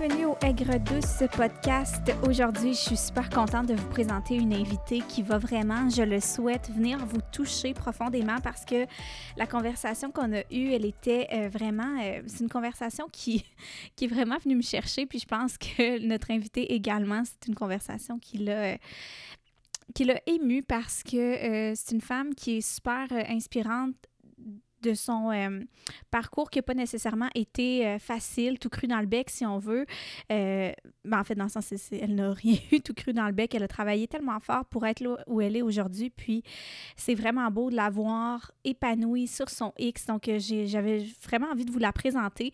bienvenue au Aigre Douce podcast. Aujourd'hui, je suis super contente de vous présenter une invitée qui va vraiment, je le souhaite, venir vous toucher profondément parce que la conversation qu'on a eue, elle était euh, vraiment, euh, c'est une conversation qui, qui est vraiment venue me chercher. Puis je pense que notre invitée également, c'est une conversation qui l'a... qui l'a émue parce que euh, c'est une femme qui est super inspirante de son euh, parcours qui n'a pas nécessairement été euh, facile, tout cru dans le bec, si on veut. Euh, ben, en fait, dans le sens, elle n'a rien eu tout cru dans le bec. Elle a travaillé tellement fort pour être là où elle est aujourd'hui. Puis, c'est vraiment beau de la voir épanouie sur son X. Donc, j'avais vraiment envie de vous la présenter.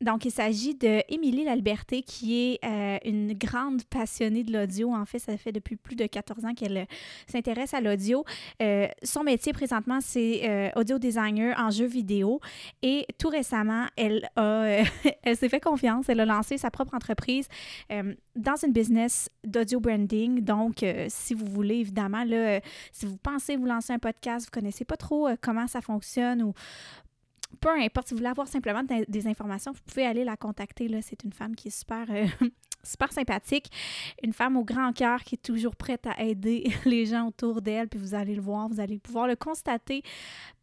Donc, il s'agit de Émilie Lalberté, qui est euh, une grande passionnée de l'audio. En fait, ça fait depuis plus de 14 ans qu'elle euh, s'intéresse à l'audio. Euh, son métier présentement, c'est audio designer en jeux vidéo. Et tout récemment, elle a, elle s'est fait confiance. Elle a lancé sa propre entreprise dans une business d'audio branding. Donc, si vous voulez, évidemment, là, si vous pensez vous lancer un podcast, vous connaissez pas trop comment ça fonctionne ou peu importe, si vous voulez avoir simplement des informations, vous pouvez aller la contacter. C'est une femme qui est super, euh, super sympathique, une femme au grand cœur qui est toujours prête à aider les gens autour d'elle, puis vous allez le voir, vous allez pouvoir le constater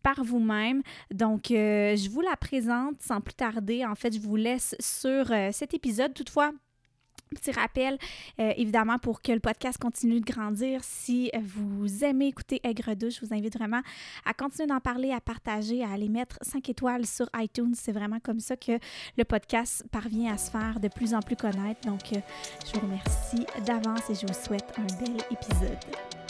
par vous-même. Donc, euh, je vous la présente sans plus tarder. En fait, je vous laisse sur euh, cet épisode. Toutefois, Petit rappel, euh, évidemment, pour que le podcast continue de grandir, si vous aimez écouter Aigre Douche, je vous invite vraiment à continuer d'en parler, à partager, à aller mettre 5 étoiles sur iTunes. C'est vraiment comme ça que le podcast parvient à se faire de plus en plus connaître. Donc, euh, je vous remercie d'avance et je vous souhaite un bel épisode.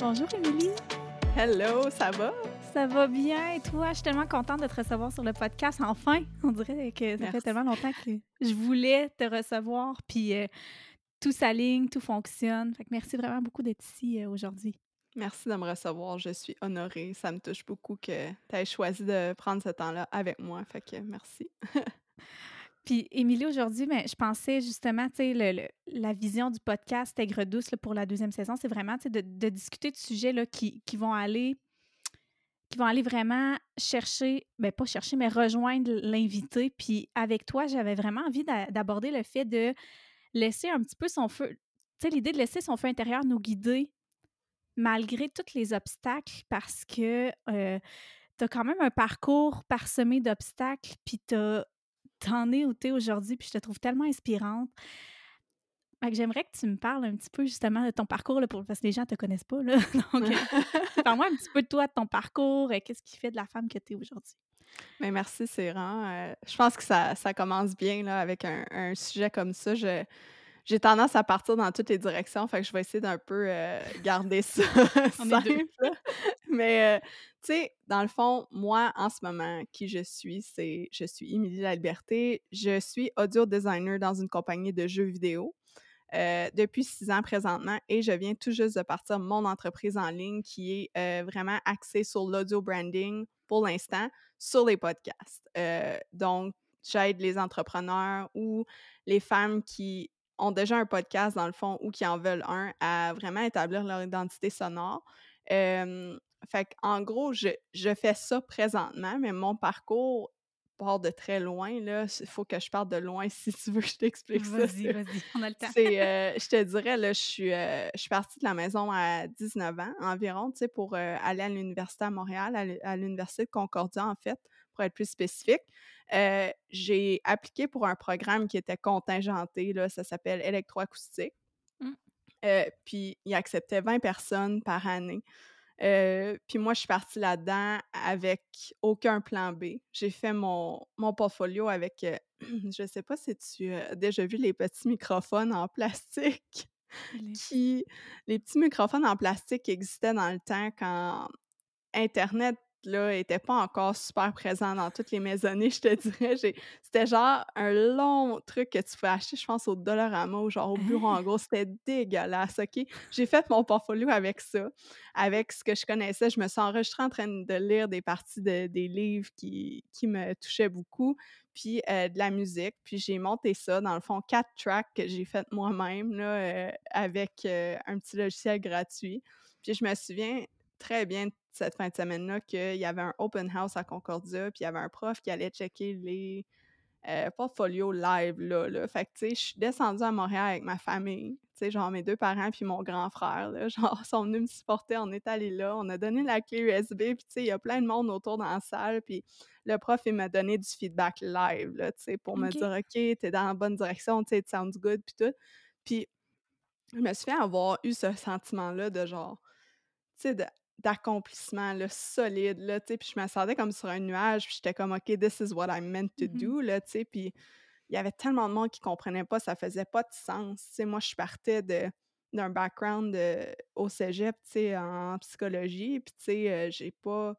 Bonjour Émilie. Hello, ça va? Ça va bien et toi? Je suis tellement contente de te recevoir sur le podcast. Enfin, on dirait que ça fait tellement longtemps que je voulais te recevoir, puis euh, tout s'aligne, tout fonctionne. Fait que merci vraiment beaucoup d'être ici euh, aujourd'hui. Merci de me recevoir. Je suis honorée. Ça me touche beaucoup que tu aies choisi de prendre ce temps-là avec moi. Fait que merci. Puis, Émilie, aujourd'hui, mais je pensais justement, tu sais, la vision du podcast Aigre douce pour la deuxième saison, c'est vraiment de, de, discuter de sujets là, qui, qui, vont aller qui vont aller vraiment chercher, ben pas chercher, mais rejoindre l'invité. Puis avec toi, j'avais vraiment envie d'aborder le fait de laisser un petit peu son feu, tu sais, l'idée de laisser son feu intérieur nous guider malgré tous les obstacles parce que euh, tu as quand même un parcours parsemé d'obstacles, puis tu as t'en es où t'es aujourd'hui, puis je te trouve tellement inspirante. j'aimerais que tu me parles un petit peu justement de ton parcours, là, pour, parce que les gens ne te connaissent pas. Là. Donc, euh, parle-moi un petit peu de toi, de ton parcours, et qu'est-ce qui fait de la femme que tu es aujourd'hui? Mais merci, c'est. Euh, je pense que ça, ça, commence bien là, avec un, un sujet comme ça. Je, j'ai tendance à partir dans toutes les directions, fait que je vais essayer d'un peu euh, garder ça simple. Mais, euh, tu sais, dans le fond, moi, en ce moment, qui je suis, c'est je suis Émilie La Liberté. Je suis audio designer dans une compagnie de jeux vidéo. Euh, depuis six ans présentement et je viens tout juste de partir mon entreprise en ligne qui est vraiment axée sur l'audio branding pour l'instant sur les podcasts. donc, j'aide les entrepreneurs ou les femmes qui ont déjà un podcast, dans le fond, ou qui en veulent un, à vraiment établir leur identité sonore. fait en gros, je, je, fais ça présentement, mais mon parcours part de très loin. Il faut que je parte de loin si tu veux que je t'explique ça. Vas-y, vas-y, on a le temps. Euh, je te dirais, là, je suis, euh, je suis partie de la maison à 19 ans environ, tu sais, pour euh, aller à l'université à Montréal, à l'université de Concordia, en fait, pour être plus spécifique. j'ai appliqué pour un programme qui était contingenté, là, ça s'appelle électroacoustique. Mmh. puis il acceptait 20 personnes par année. puis moi, je suis partie là-dedans avec aucun plan B. J'ai fait mon, mon portfolio avec, je sais pas si tu as déjà vu les petits microphones en plastique. Les... Qui, les petits microphones en plastique existaient dans le temps quand Internet là, était pas encore super présent dans toutes les maisonnées, je te dirais. C'était genre un long truc que tu peux acheter, je pense, au Dollarama ou genre au bureau en Hein? gros. C'était dégueulasse, OK? J'ai fait mon portfolio avec ça, avec ce que je connaissais. Je me suis enregistrée en train de lire des parties de des livres qui qui me touchaient beaucoup, puis, heu, de la musique. Puis j'ai monté ça, dans le fond, 4 tracks que j'ai faites moi-même, là, heu, avec, heu, un petit logiciel gratuit. Puis je me souviens très bien de cette fin de semaine-là qu'il y avait un open house à Concordia, puis il y avait un prof qui allait checker les, heu, portfolios live là, là. Fait que, tu sais, je suis descendue à Montréal avec ma famille, tu sais, genre mes 2 parents puis mon grand frère, là, genre, sont venus me supporter. On est allés là, on a donné la clé USB, puis tu sais, il y a plein de monde autour dans la salle, puis le prof, il m'a donné du feedback live, là, tu sais, pour me dire: «OK, tu es dans la bonne direction, tu sais, it sounds good», puis tout. Puis je me souviens avoir eu ce sentiment-là de genre, tu sais, de d'accomplissement, là, solide, là, tu sais, puis je me sentais comme sur un nuage, puis j'étais comme: «OK, this is what I'm meant to Mmh do», là, tu sais, puis il y avait tellement de monde qui comprenait pas, ça faisait pas de sens, tu sais. Moi, je partais de d'un background, heu, au cégep, tu sais, en psychologie, puis tu sais, heu, j'ai pas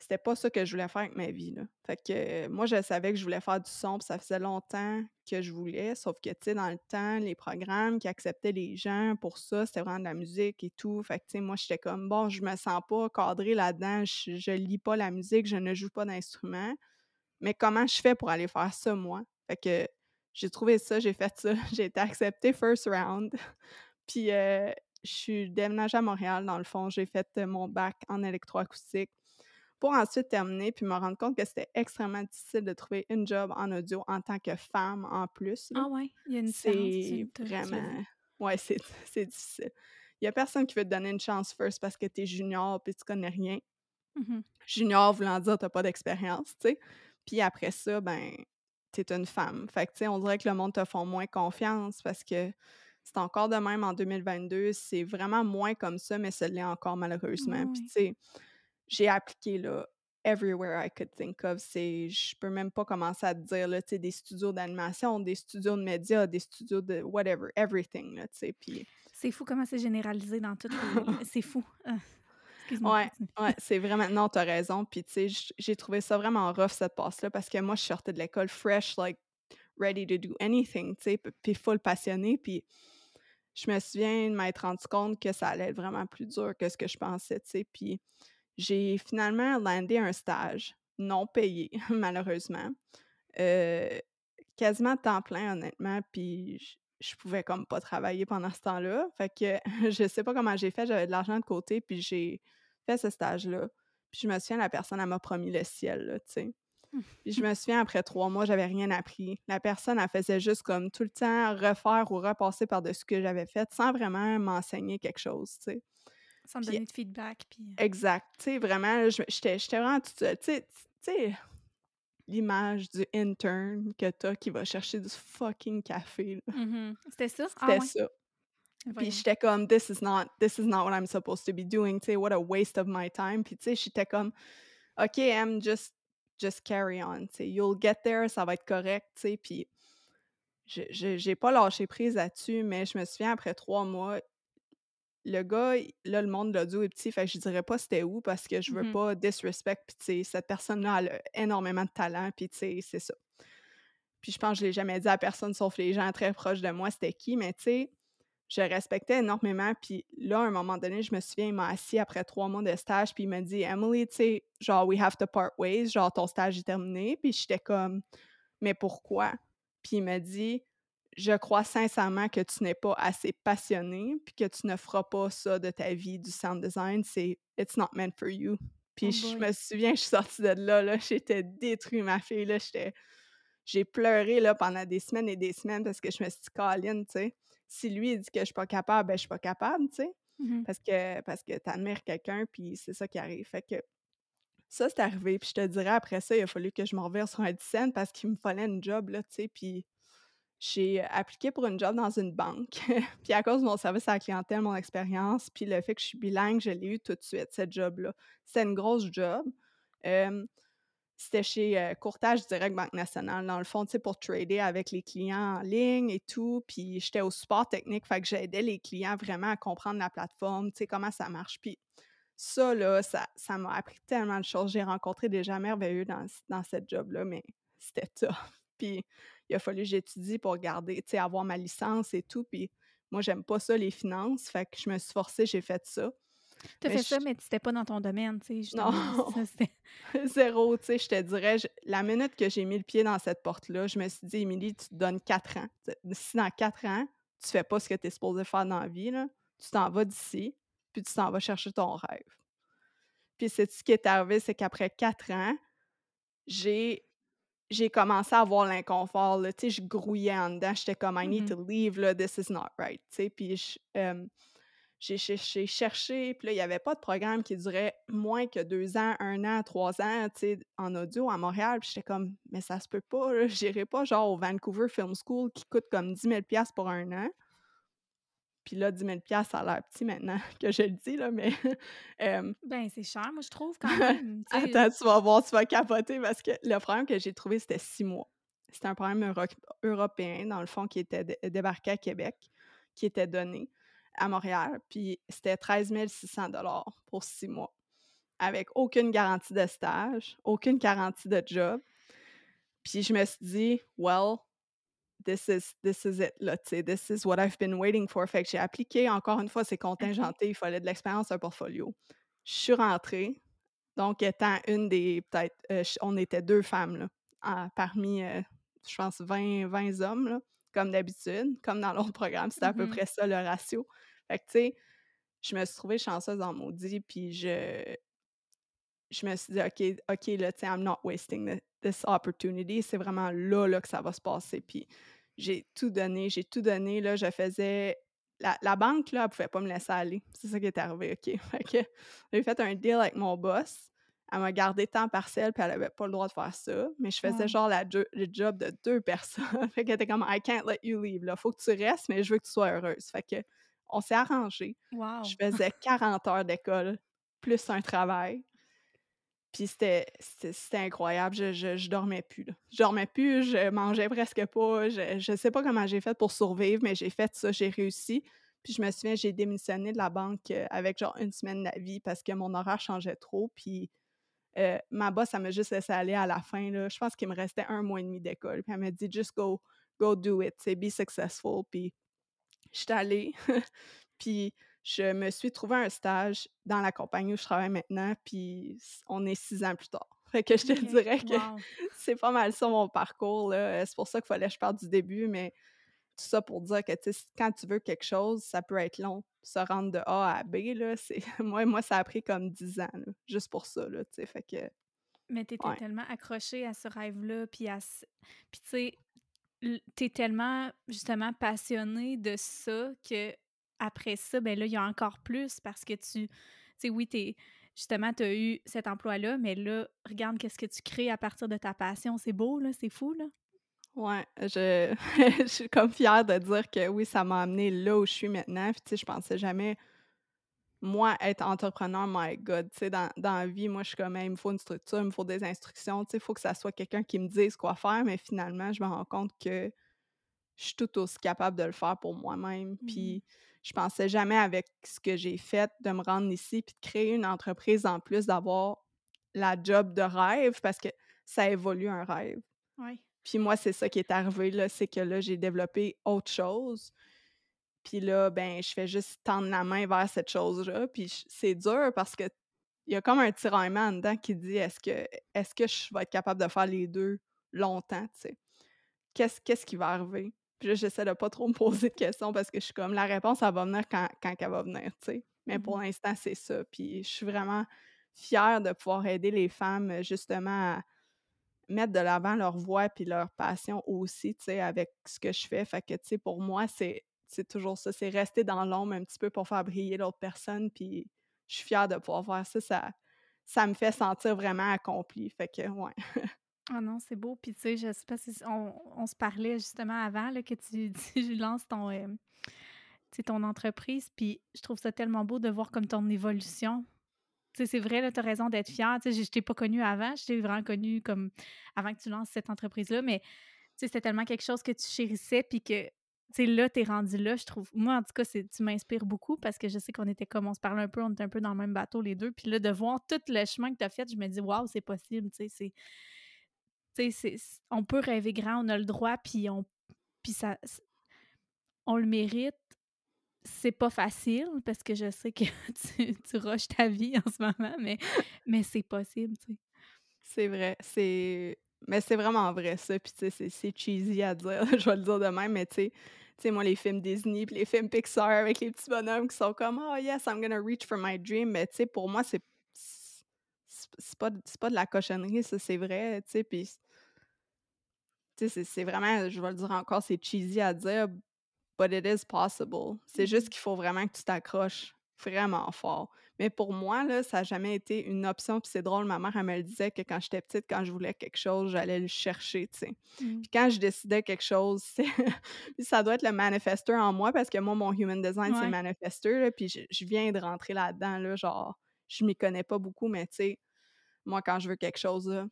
c'était pas ça que je voulais faire avec ma vie, là. Fait que, euh, moi, je savais que je voulais faire du son, puis ça faisait longtemps que je voulais, sauf que, tu sais, dans le temps, les programmes qui acceptaient les gens pour ça, c'était vraiment de la musique et tout. Fait que, tu sais, moi, j'étais comme: «Bon, je me sens pas cadrée là-dedans, je je lis pas la musique, je ne joue pas d'instrument, mais comment je fais pour aller faire ça, moi?» Fait que j'ai trouvé ça, j'ai fait ça, j'ai été acceptée first round, puis, heu, je suis déménagée à Montréal, dans le fond. J'ai fait, heu, mon bac en électroacoustique pour ensuite terminer puis me rendre compte que c'était extrêmement difficile de trouver une job en audio en tant que femme en plus, là. Ah ouais, il y a une C'est vraiment ouais, c'est difficile. Il y a personne qui veut te donner une chance first parce que tu es junior puis tu connais rien. Mmh Junior voulant dire tu as pas d'expérience, tu sais. Puis après ça, ben, tu es une femme. Fait que, tu sais, on dirait que le monde te font moins confiance parce que c'est encore de même en 2022. C'est vraiment moins comme ça, mais ça l'est encore Oui, malheureusement. Puis, tu sais, j'ai appliqué, là, everywhere I could think of. C'est je peux même pas commencer à te dire, là, tu sais, des studios d'animation, des studios de médias, des studios de whatever, everything, là, tu sais, puis C'est fou comment c'est généralisé dans les les c'est fou. Excuse-moi, ouais, ouais, c'est vraiment non, tu as raison, puis tu sais, j'ai trouvé ça vraiment rough cette passe-là parce que moi, je sortais de l'école fresh, like, ready to do anything, tu sais, puis full passionnée, puis je me souviens de m'être rendu compte que ça allait être vraiment plus dur que ce que je pensais, tu sais, puis j'ai finalement landé un stage non payé, malheureusement, heu, quasiment temps plein, honnêtement, puis je pouvais comme pas travailler pendant ce temps-là. Fait que je sais pas comment j'ai fait, j'avais de l'argent de côté, puis j'ai fait ce stage-là. Puis je me souviens, la personne, m'a promis le ciel, tu sais. Puis je me souviens, après 3 mois, j'avais rien appris. La personne, elle faisait juste comme tout le temps refaire ou repasser par-dessus ce que j'avais fait sans vraiment m'enseigner quelque chose, tu sais. Sans donner de feedback, puis, heu exact, tu sais, vraiment, j'étais vraiment toute seule. Tu sais l'image du intern que tu as qui va chercher du fucking café, là, mmh C'était ça? Ah c'était ouais? ça. Puis j'étais comme: «This is not this is not what I'm supposed to be doing», tu sais, what a waste of my time. Puis tu sais, j'étais comme: «OK, Em, just just carry on, tu sais, you'll get there, ça va être correct», tu sais. Puis j'ai pas lâché prise là-dessus, mais je me souviens après 3 mois, le gars, là, le monde de l'audio est petit, fait que je dirais pas c'était où parce que je veux Mmh pas disrespect, puis tu sais, cette personne-là, elle a énormément de talent, puis tu sais, c'est ça. Puis je pense que je l'ai jamais dit à personne sauf les gens très proches de moi, c'était qui, mais tu sais, je respectais énormément. Puis là, à un moment donné, je me souviens, il m'a assis après 3 mois de stage, puis il m'a dit: «Emily, tu sais, genre, we have to part ways, genre, ton stage est terminé». Puis j'étais comme: «Mais pourquoi?» Puis il m'a dit: «Je crois sincèrement que tu n'es pas assez passionnée, puis que tu ne feras pas ça de ta vie, du sound design, c'est it's not meant for you». Oh Puis je boy. me souviens, je suis sortie de là, là, j'étais détruite, ma fille, là, j'étais j'ai pleuré, là, pendant des semaines et des semaines parce que je me suis dit: «Colin, tu sais, si lui, il dit que je suis pas capable, ben, je suis pas capable», tu sais? Mmh Parce que parce que tu admires quelqu'un, puis c'est ça qui arrive. Fait que ça, c'est arrivé, puis je te dirais après ça, il a fallu que je me revire sur un 10 cents parce qu'il me fallait une job, là, tu sais, puis j'ai appliqué pour une job dans une banque. Puis à cause de mon service à la clientèle, mon expérience, puis le fait que je suis bilingue, je l'ai eu tout de suite, cette job-là. C'était une grosse job. C'était chez, Courtage Direct Banque Nationale, dans le fond, tu sais, pour trader avec les clients en ligne et tout. Puis j'étais au support technique, fait que j'aidais les clients vraiment à comprendre la plateforme, tu sais, comment ça marche. Puis ça, là, ça ça m'a appris tellement de choses. J'ai rencontré des gens merveilleux dans dans cette job-là, mais c'était tough. Puis il a fallu que j'étudie pour garder tu sais, avoir ma licence et tout, puis moi, j'aime pas ça, les finances, fait que je me suis forcée, j'ai fait ça. Tu as Mais fait ça, mais c'était pas dans ton domaine, tu sais, non, ça, 0, tu sais, je te dirais, je la minute que j'ai mis le pied dans cette porte-là, je me suis dit: «Émilie, tu te donnes 4 ans. Si dans 4 ans, tu fais pas ce que tu es supposée faire dans la vie, là, tu t'en vas d'ici, puis tu t'en vas chercher ton rêve». Puis sais-tu ce qui est arrivé? C'est qu'après 4 ans, j'ai j'ai commencé à avoir l'inconfort, là, tu sais, je grouillais en dedans, j'étais comme: «I need mmh to leave, là, this is not right», tu sais, puis j'ai cherché, puis là, il y avait pas de programme qui durait moins que 2 ans, un an, 3 ans, tu sais, en audio à Montréal, puis j'étais comme: «Mais ça se peut pas, j'irai pas genre au Vancouver Film School qui coûte comme 10 000 pour un an». Puis là, 10 000 ça a l'air petit maintenant que je le dis, là, mais hem Ben, c'est cher, moi, je trouve, quand même. Attends, tu vas voir, tu vas capoter parce que le programme que j'ai trouvé, c'était 6 mois. C'était un programme euro européen, dans le fond, qui était dé débarqué à Québec, qui était donné à Montréal, puis c'était 13 600 pour 6 mois, avec aucune garantie de stage, aucune garantie de job. Puis je me suis dit: «Well, this is this is it, là, tu sais, this is what I've been waiting for». Fait que j'ai appliqué, encore une fois, c'est contingenté, il fallait de l'expérience, un portfolio. Je suis rentrée, donc étant une des peut-être, heu, ch on était 2 femmes, là, en parmi, heu, je pense 20 20 hommes, là, comme d'habitude, comme dans l'autre programme, c'était à peu Mmh près ça le ratio. Fait que, tu sais, je me suis trouvée chanceuse en maudit, puis je je me suis dit: «OK OK, là, tu sais, I'm not wasting this opportunity. C'est vraiment là, là, que ça va se passer». Puis j'ai tout donné, j'ai tout donné, là. Je faisais la la banque, là, elle pouvait pas me laisser aller. C'est ça qui est arrivé, OK? Fait que j'ai fait un deal avec mon boss. Elle m'a gardé temps partiel, puis elle avait pas le droit de faire ça, mais je faisais genre la le job de 2 personnes. Fait qu'elle était comme: «I can't let you leave, là. Faut que tu restes, mais je veux que tu sois heureuse». Fait que on s'est arrangé. Je Wow! faisais 40 heures d'école, plus un travail. Puis c'était incroyable, je je dormais plus, là. Je dormais plus, je mangeais presque pas, je je sais pas comment j'ai fait pour survivre, mais j'ai fait ça, j'ai réussi. Puis je me souviens, j'ai démissionné de la banque, heu, avec genre une semaine d'avis parce que mon horaire changeait trop, puis, heu, ma boss, elle m'a juste laissé aller à la fin, là. Je pense qu'il me restait un mois et demi d'école, puis elle m'a dit: «Just go go do it, be successful». Puis j'étais allée, puis je me suis trouvé un stage dans la compagnie où je travaille maintenant, puis on est 6 ans plus tard. Fait que je te dirais que Wow! c'est pas mal ça mon parcours, c'est pour ça qu'il fallait que je parte du début, mais tout ça pour dire que, quand tu veux quelque chose, ça peut être long. Se rendre de A à B, là, c'est moi moi, ça a pris comme 10 ans, là, juste pour ça, là, fait que Mais tu étais ouais. tellement accrochée à ce rêve-là, puis à ce puis tu sais, l tu es tellement, justement, passionnée de ça qu'après ça, ben là, il y a encore plus parce que tu tu sais, oui, tu es justement, tu as eu cet emploi-là, mais là, regarde qu'est-ce que tu crées à partir de ta passion. C'est beau, là, c'est fou, là. Ouais, je je suis comme fière de dire que oui, ça m'a amenée là où je suis maintenant, puis tu sais, je pensais jamais Moi, être entrepreneur, my God, tu sais, dans dans la vie, moi, je suis comme: «Hey, il me faut une structure, il me faut des instructions», tu sais, il faut que ça soit quelqu'un qui me dise quoi faire, mais finalement, je me rends compte que je suis tout aussi capable de le faire pour moi-même. Mmh Puis je pensais jamais avec ce que j'ai fait de me rendre ici, puis de créer une entreprise en plus, d'avoir la job de rêve parce que ça évolue un rêve. Ouais. Puis moi, c'est ça qui est arrivé, là, c'est que là, j'ai développé autre chose. Puis là, ben, je fais juste tendre la main vers cette chose-là, puis c'est dur parce que il y a comme un tiraillement en dedans qui dit: «Est-ce que est-ce que je vais être capable de faire les 2 longtemps?» tu sais? Qu'est-ce qu'est-ce qui va arriver? Puis là, j'essaie de pas trop me poser de questions parce que je suis comme: «La réponse, elle va venir quand quand elle va venir», tu sais? Mais pour Mmh l'instant, c'est ça, puis je suis vraiment fière de pouvoir aider les femmes, justement à mettre de l'avant leur voix puis leur passion aussi, tu sais, avec ce que je fais. Fait que, tu sais, pour moi, c'est toujours ça, c'est rester dans l'ombre un petit peu pour faire briller l'autre personne, puis je suis fière de pouvoir faire ça. Ça ça me fait sentir vraiment accomplie. Fait que ouais. Ah non, c'est beau. Puis tu sais, je sais pas si on on se parlait justement avant là, que tu tu lances ton, tu ton entreprise, puis je trouve ça tellement beau de voir comme ton évolution. Tu sais, c'est vrai, tu as raison d'être fière. Tu sais, je t'ai pas connue avant, je t'ai vraiment connue comme avant que tu lances cette entreprise-là, mais tu sais, c'était tellement quelque chose que tu chérissais puis que tu sais, là, t'es rendu là, je trouve. Moi, en tout cas, tu m'inspires beaucoup parce que je sais qu'on était comme, on se parlait un peu, on était un peu dans le même bateau, les deux. Puis là, de voir tout le chemin que t'as fait, je me dis, waouh, c'est possible, tu sais, c'est. On peut rêver grand, on a le droit, puis on, puis ça, on le mérite. C'est pas facile parce que je sais que tu, tu rushes ta vie en ce moment, mais, mais c'est possible. C'est vrai. C'est mais c'est vraiment vrai ça, puis c'est cheesy à dire, je vais le dire de même, mais tu sais moi, les films Disney puis les films Pixar avec les petits bonhommes qui sont comme « Oh yes, I'm gonna reach for my dream », mais tu sais, pour moi, c'est c'est pas, pas de la cochonnerie, ça, c'est vrai, tu sais, puis c'est vraiment, je vais le dire encore, c'est cheesy à dire, but it is possible. C'est juste mm-hmm. qu'il faut vraiment que tu t'accroches vraiment fort. Mais pour moi, là, ça n'a jamais été une option. Puis c'est drôle, ma mère, elle me le disait que quand j'étais petite, quand je voulais quelque chose, j'allais le chercher, tu sais. Mmh. Puis quand je décidais quelque chose, ça doit être le manifesteur en moi parce que moi, mon human design, c'est manifesteur. puis je, viens de rentrer là-dedans, là, genre, je m'y connais pas beaucoup, mais tu sais, moi, quand je veux quelque chose, là,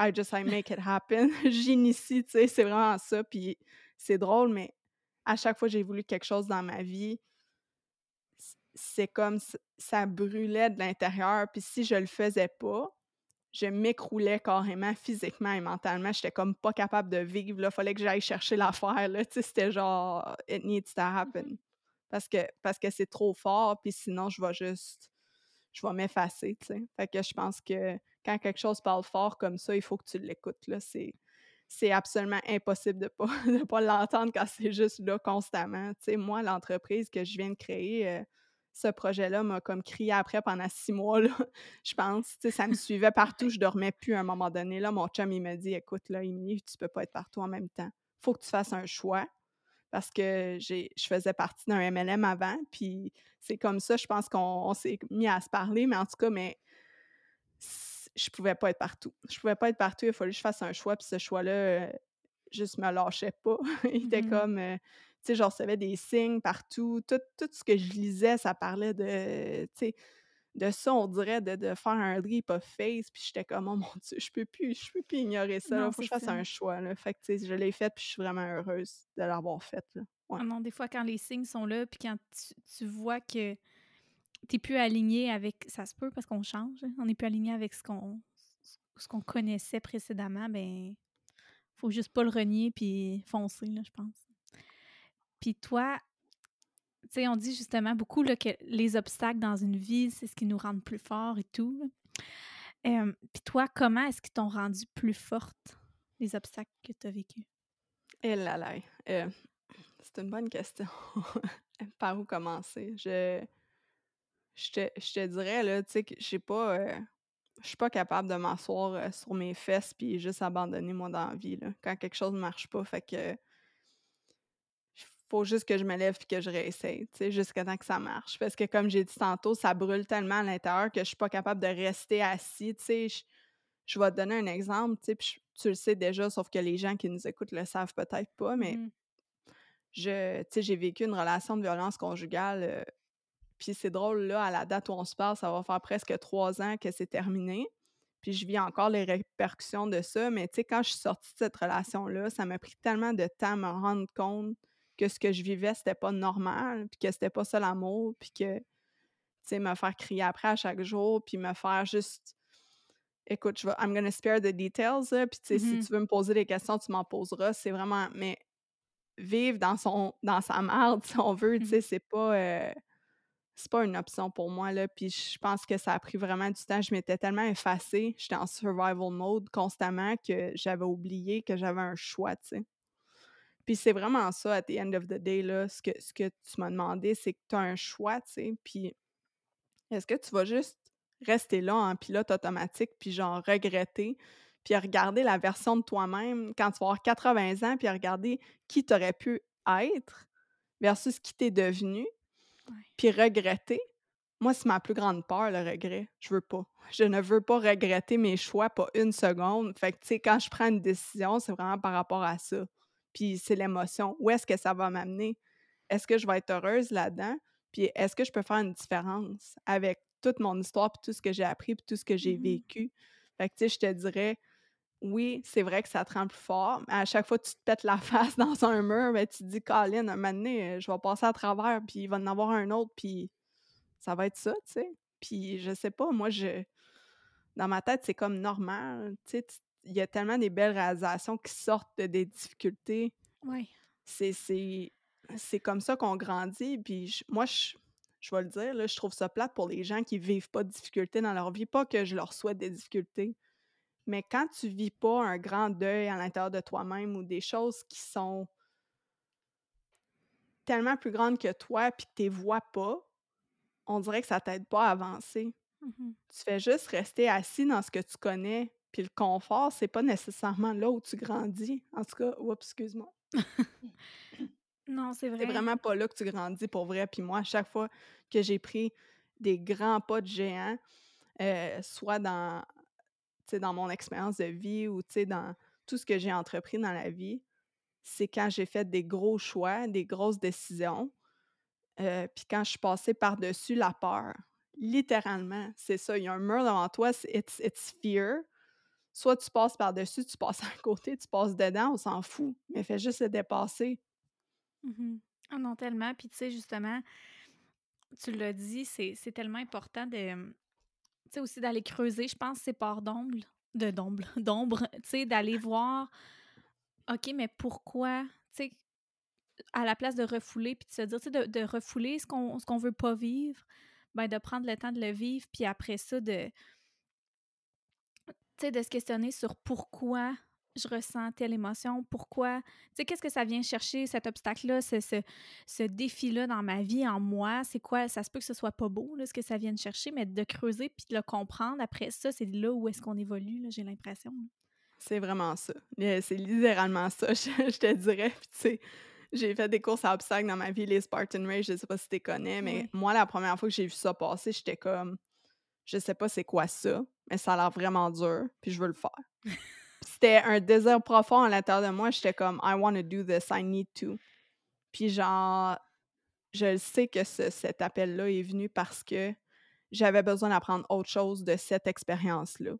I just I make it happen. J'initie, tu sais, c'est vraiment ça. Puis c'est drôle, mais à chaque fois que j'ai voulu quelque chose dans ma vie, c'est comme ça brûlait de l'intérieur. Puis si je le faisais pas, je m'écroulais carrément physiquement et mentalement. J'étais comme pas capable de vivre. Il fallait que j'aille chercher l'affaire. C'était genre it needs to happen. Mmh parce que parce que c'est trop fort, puis sinon je vais juste je vais m'effacer. Fait que je pense que quand quelque chose parle fort comme ça, il faut que tu l'écoutes. C'est absolument impossible de ne pas, pas l'entendre quand c'est juste là constamment. moi, l'entreprise que je viens de créer, euh, ce projet-là m'a comme crié après pendant six mois, je pense. ça me suivait partout, je dormais plus à un moment donné. Là, mon chum, il m'a dit Écoute, là, Émilie, tu peux pas être partout en même temps. faut que tu fasses un choix. Parce que je faisais partie d'un MLM avant, puis c'est comme ça, je pense qu'on s'est mis à se parler, mais en tout cas, mais je pouvais pas être partout. Je pouvais pas être partout, il fallait que je fasse un choix, puis ce choix-là, euh, juste me lâchait pas. il était mmh comme, euh, tu sais, je recevais des signes partout. Tout, tout, ce que je lisais, ça parlait de, tu sais, de ça, on dirait, de, de, faire un leap of face. Puis j'étais comme, oh mon Dieu, je peux plus, je peux plus ignorer ça. Il faut que je fasse un choix. Là. Fait que, tu sais, je l'ai fait, puis je suis vraiment heureuse de l'avoir fait. Là. Ah non, des fois, quand les signes sont là, puis quand tu, vois que tu n'es plus aligné avec. Ça se peut parce qu'on change. Hein, on n'est plus aligné avec ce qu'on ce qu'on connaissait précédemment, ben faut juste pas le renier puis foncer, là, je pense. Puis toi, tu sais, on dit justement beaucoup là, que les obstacles dans une vie, c'est ce qui nous rend plus forts et tout. puis toi, comment est-ce qu'ils t'ont rendu plus forte, les obstacles que tu as vécus? Eh là là, euh, c'est une bonne question. Par où commencer? Je, je, te, je te dirais, là, tu sais, que j'ai pas... Euh, je suis pas capable de m'asseoir euh, sur mes fesses puis juste abandonner moi dans la vie, là, quand quelque chose ne marche pas. Fait que faut juste que je me lève et que je réessaye, tu sais, jusqu'à temps que ça marche. Parce que comme j'ai dit tantôt, ça brûle tellement à l'intérieur que je suis pas capable de rester assis, tu sais. Je, vais te donner un exemple, tu sais, tu le sais déjà, sauf que les gens qui nous écoutent le savent peut-être pas, mais mmh je, tu sais, j'ai vécu une relation de violence conjugale. Euh, puis c'est drôle, là, à la date où on se parle, ça va faire presque trois ans que c'est terminé. Puis je vis encore les répercussions de ça. Mais tu sais, quand je suis sortie de cette relation-là, ça m'a pris tellement de temps à me rendre compte que ce que je vivais, c'était pas normal, puis que c'était pas ça l'amour, puis que, tu sais, me faire crier après à chaque jour, puis me faire juste écoute, je vais, I'm gonna spare the details, puis tu sais, si mm-hmm. tu veux me poser des questions, tu m'en poseras. C'est vraiment, mais vivre dans son, dans sa merde, si on veut, tu sais, mm-hmm. c'est pas, euh, c'est pas une option pour moi, là. Puis je pense que ça a pris vraiment du temps. Je m'étais tellement effacée, j'étais en survival mode constamment que j'avais oublié que j'avais un choix, tu sais. Puis c'est vraiment ça, at the end of the day, là, ce que, ce que tu m'as demandé, c'est que tu as un choix, tu sais. Puis est-ce que tu vas juste rester là en pilote automatique, puis genre regretter, puis regarder la version de toi-même quand tu vas avoir 80 ans, puis regarder qui t'aurais pu être versus qui t'es devenu, puis regretter? Moi, c'est ma plus grande peur, le regret. Je veux pas. Je ne veux pas regretter mes choix, pas une seconde. Fait que, tu sais, quand je prends une décision, c'est vraiment par rapport à ça puis c'est l'émotion. Où est-ce que ça va m'amener? Est-ce que je vais être heureuse là-dedans? Puis est-ce que je peux faire une différence avec toute mon histoire, puis tout ce que j'ai appris, puis tout ce que j'ai mmh vécu? Fait que, tu sais, je te dirais, oui, c'est vrai que ça te rend plus fort, mais à chaque fois que tu te pètes la face dans un mur, ben, tu te dis: «Colin, un moment donné, je vais passer à travers, puis il va en avoir un autre, puis ça va être ça», tu sais? Puis je sais pas, moi, je dans ma tête, c'est comme normal, tu sais? Il y a tellement des belles réalisations qui sortent des difficultés. Oui. C'est comme ça qu'on grandit, puis moi, je je vais le dire, là, je trouve ça plate pour les gens qui vivent pas de difficultés dans leur vie. Pas que je leur souhaite des difficultés, mais quand tu vis pas un grand deuil à l'intérieur de toi-même ou des choses qui sont tellement plus grandes que toi puis que tu les vois pas, on dirait que ça t'aide pas à avancer. Mmh tu fais juste rester assis dans ce que tu connais, puis le confort, c'est pas nécessairement là où tu grandis. En tout cas, oups, excuse-moi. non, c'est vrai. C'est vraiment pas là que tu grandis pour vrai. Puis moi, à chaque fois que j'ai pris des grands pas de géant, euh, soit dans, dans mon expérience de vie ou dans tout ce que j'ai entrepris dans la vie, c'est quand j'ai fait des gros choix, des grosses décisions, euh, puis quand je suis passée par-dessus la peur. Littéralement, c'est ça. Il y a un mur devant toi, it's, it's fear. Soit tu passes par-dessus, tu passes à côté, tu passes dedans, on s'en fout. Mais fais juste le dépasser. Mmh ah non, tellement. Puis tu sais, justement, tu l'as dit, c'est tellement important de tu sais, aussi d'aller creuser, je pense, ces parts d'ombre, de d'ombre, d'ombre, tu sais, d'aller voir, OK, mais pourquoi, tu sais, à la place de refouler, puis de se dire, tu sais, de, refouler ce qu'on ce qu'on veut pas vivre, ben de prendre le temps de le vivre, puis après ça, de, tu sais, de se questionner sur pourquoi je ressens telle émotion, pourquoi, tu sais, qu'est-ce que ça vient chercher, cet obstacle-là, ce, ce, défi-là dans ma vie, en moi, c'est quoi, ça se peut que ce soit pas beau, là, ce que ça vient chercher, mais de creuser puis de le comprendre, après ça, c'est là où est-ce qu'on évolue, j'ai l'impression. C'est vraiment ça. C'est littéralement ça, je, te dirais. tu sais, j'ai fait des courses à obstacles dans ma vie, les Spartan Race, je sais pas si tu connais, mais moi, la première fois que j'ai vu ça passer, j'étais comme, je sais pas c'est quoi ça, mais ça a l'air vraiment dur, puis je veux le faire. C'était un désir profond à l'intérieur de moi. J'étais comme, I want to do this, I need to. Puis genre, je sais que cet appel-là est venu parce que j'avais besoin d'apprendre autre chose de cette expérience-là.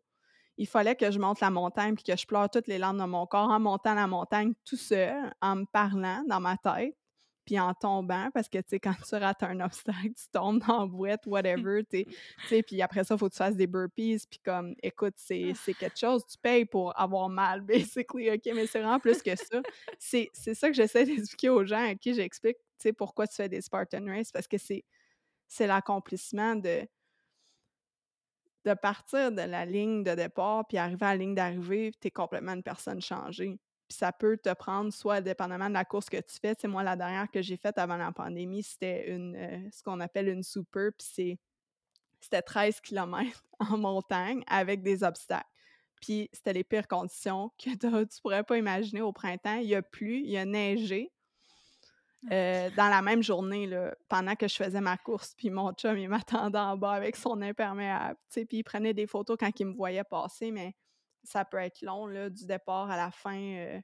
Il fallait que je monte la montagne puis que je pleure toutes les larmes de mon corps en montant la montagne tout seul, en me parlant dans ma tête puis en tombant, parce que, tu sais, quand tu rates un obstacle, tu tombes dans la boîte, whatever, tu sais, puis après ça, il faut que tu fasses des burpees, puis comme, écoute, c'est quelque chose, tu payes pour avoir mal, basically, OK, mais c'est vraiment plus que ça. C'est ça que j'essaie d'expliquer aux gens à qui j'explique, tu sais, pourquoi tu fais des Spartan Race, parce que c'est l'accomplissement de de partir de la ligne de départ puis arriver à la ligne d'arrivée, tu es complètement une personne changée. Puis ça peut te prendre soit dépendamment de la course que tu fais. C'est moi, la dernière que j'ai faite avant la pandémie, c'était une euh, ce qu'on appelle une super, puis c'est c'était 13 km en montagne avec des obstacles. Puis c'était les pires conditions que tu pourrais pas imaginer au printemps. Il y a plu, il y a neigé. Euh, dans la même journée, là, pendant que je faisais ma course, puis mon chum, il m'attendait en bas avec son imperméable, puis il prenait des photos quand il me voyait passer, mais ça peut être long, là, du départ à la fin, euh,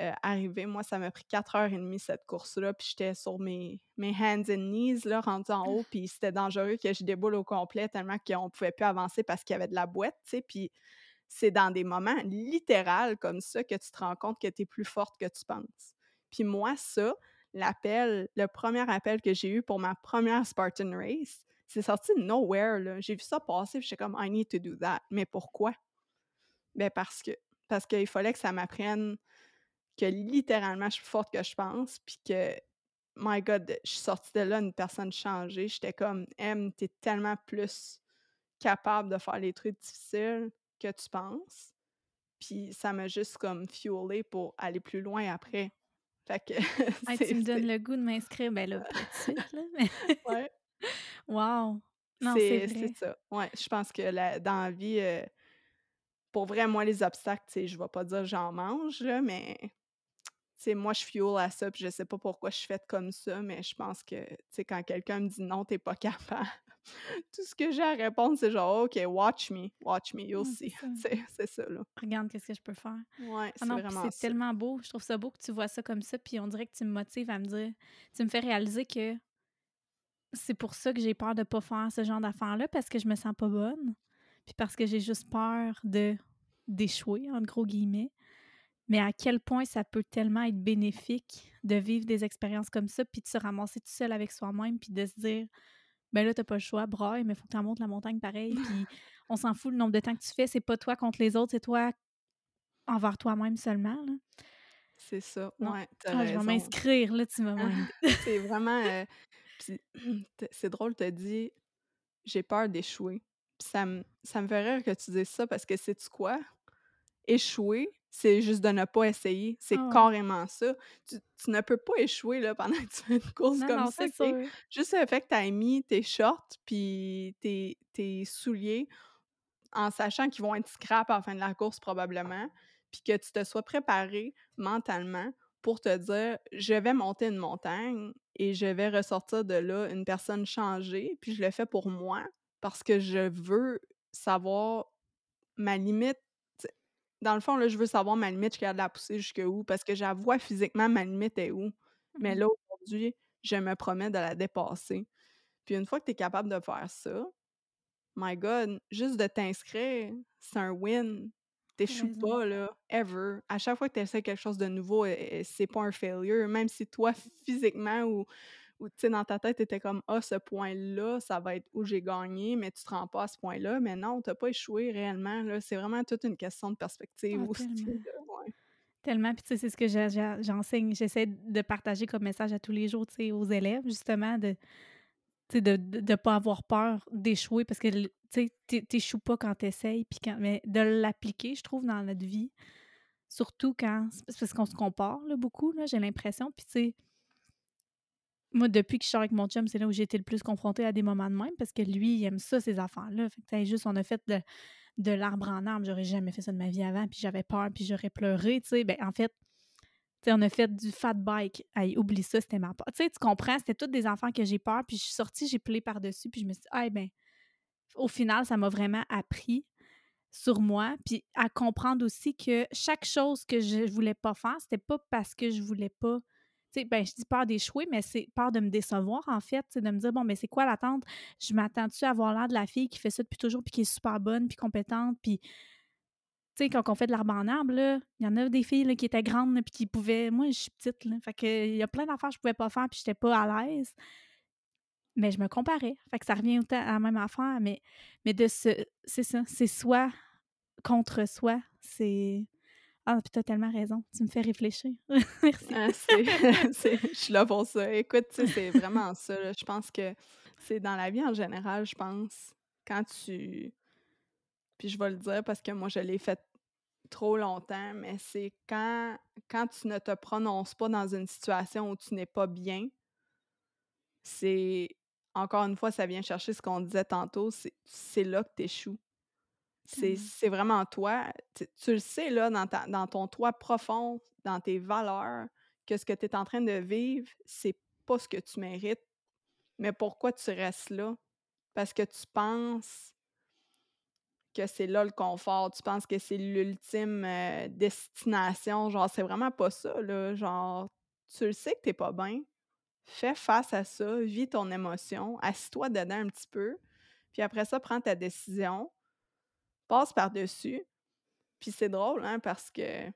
euh, arriver. Moi, ça m'a pris 4 heures et demie, cette course-là, puis j'étais sur mes, mes hands and knees, là, rendu en haut, puis c'était dangereux que je déboule au complet tellement qu'on pouvait plus avancer parce qu'il y avait de la boîte, tu sais, puis c'est dans des moments littéraux comme ça que tu te rends compte que tu es plus forte que tu penses. Puis moi, ça, l'appel, le premier appel que j'ai eu pour ma première Spartan Race, c'est sorti de nowhere, là. J'ai vu ça passer, puis j'étais comme « I need to do that ». Mais pourquoi? Ben parce que parce qu'il fallait que ça m'apprenne que littéralement je suis plus forte que je pense, puis que my God, je suis sortie de là une personne changée. J'étais comme M, t'es tellement plus capable de faire les trucs difficiles que tu penses. Puis ça m'a juste comme fuelé pour aller plus loin après. Fait que. tu me donnes le goût de m'inscrire, ben là, pas de suite, là. Mais... ouais. Wow! Non, c'est ça. Ouais, je pense que la, dans la vie, euh, pour vrai, moi, les obstacles, tu sais, je vais pas dire j'en mange, là, mais moi, je fuel à ça, puis je sais pas pourquoi je suis faite comme ça, mais je pense que, tu quand quelqu'un me dit non, t'es pas capable, tout ce que j'ai à répondre, c'est genre, OK, watch me, watch me, you'll see. C'est ça, là. Regarde qu'est-ce que je peux faire. Ouais, ah c'est vraiment C'est tellement beau. Je trouve ça beau que tu vois ça comme ça, puis on dirait que tu me motives à me dire, tu me fais réaliser que c'est pour ça que j'ai peur de pas faire ce genre d'affaires-là, parce que je me sens pas bonne. Puis parce que j'ai juste peur de d'échouer, en gros guillemets, mais à quel point ça peut tellement être bénéfique de vivre des expériences comme ça, puis de se ramasser tout seul avec soi-même, puis de se dire ben là, t'as pas le choix, braille, mais faut que tu montes la montagne pareil. Puis on s'en fout le nombre de temps que tu fais. C'est pas toi contre les autres, c'est toi envers toi-même seulement. C'est ça. Ouais, ah, je vais m'inscrire, là, tu vas C'est vraiment. Euh, c'est drôle, t'as dit j'ai peur d'échouer. Ça me, ça me fait rire que tu dises ça parce que c'est quoi? Échouer, c'est juste de ne pas essayer. C'est ah carrément ça. Tu, ne peux pas échouer là, pendant que tu fais une course comme ça. Juste le fait que tu as mis tes shorts puis tes, tes souliers en sachant qu'ils vont être scrap à la fin de la course probablement, puis que tu te sois préparé mentalement pour te dire je vais monter une montagne et je vais ressortir de là une personne changée, puis je le fais pour moi parce que je veux savoir ma limite dans le fond, là, je veux savoir ma limite, je suis capable de la pousser jusqu'où, parce que j'avoue physiquement ma limite est où. Mais mmh là, aujourd'hui, je me promets de la dépasser. Puis une fois que tu es capable de faire ça, my God, juste de t'inscrire, c'est un win. T'échoues pas, là, ever. À chaque fois que tu essaies quelque chose de nouveau, c'est pas un failure. Même si toi, physiquement ou tu sais, dans ta tête, tu étais comme Ah, ce point-là, ça va être où j'ai gagné, mais tu te rends pas à ce point-là. Mais non, tu pas échoué réellement. C'est vraiment toute une question de perspective ah, aussi. Tellement. Puis, tu sais, c'est ce que j'enseigne. J'essaie de partager comme message à tous les jours, tu sais, aux élèves, justement, de de ne pas avoir peur d'échouer parce que tu n'échoues pas quand tu essayes, puis quand, mais de l'appliquer, je trouve, dans notre vie. Surtout quand. C'est parce qu'on se compare là, beaucoup, j'ai l'impression. Puis, tu sais, moi, depuis que je suis avec mon chum, c'est là où j'ai été le plus confrontée à des moments de même parce que lui, il aime ça, ces enfants-là. Fait que, juste, on a fait de, l'arbre en arbre. J'aurais jamais fait ça de ma vie avant, puis j'avais peur, puis j'aurais pleuré, tu sais. Ben, en fait, on a fait du fat bike. Hey, oublie ça, c'était ma peur. Tu sais, tu comprends, c'était tous des enfants que j'ai peur, puis je suis sortie, j'ai plié par-dessus, puis je me suis dit, ah, ben, au final, ça m'a vraiment appris sur moi, puis à comprendre aussi que chaque chose que je voulais pas faire, c'était pas parce que je voulais pas ben, je dis peur d'échouer, mais c'est peur de me décevoir, en fait, de me dire, bon, mais c'est quoi l'attente? Je m'attends-tu à avoir l'air de la fille qui fait ça depuis toujours, puis qui est super bonne, puis compétente, puis, tu sais, quand on fait de l'arbre en arbre, il y en a des filles là, qui étaient grandes, puis qui pouvaient. Moi, je suis petite, là. Fait que, il y a plein d'affaires que je pouvais pas faire, puis j'étais pas à l'aise. Mais je me comparais. Fait que ça revient à la même affaire, mais, mais de ce. C'est ça. C'est soi contre soi. C'est ah, puis t'as tellement raison. Tu me fais réfléchir. Merci. Ah, je suis là pour ça. Écoute, c'est vraiment ça. Je pense que c'est dans la vie en général, je pense, quand tu. Puis je vais le dire parce que moi, je l'ai fait trop longtemps, mais c'est quand, quand tu ne te prononces pas dans une situation où tu n'es pas bien, c'est. Encore une fois, ça vient chercher ce qu'on disait tantôt, c'est là que tu Mmh. C'est vraiment toi. Tu, le sais, là, dans, dans ton toi profond, dans tes valeurs, que ce que tu es en train de vivre, c'est pas ce que tu mérites. Mais pourquoi tu restes là? Parce que tu penses que c'est là le confort, tu penses que c'est l'ultime euh, destination. Genre, c'est vraiment pas ça, là. Genre, tu le sais que t'es pas bien. Fais face à ça, vis ton émotion, assis-toi dedans un petit peu, puis après ça, prends ta décision passe par-dessus. Puis c'est drôle, hein, parce que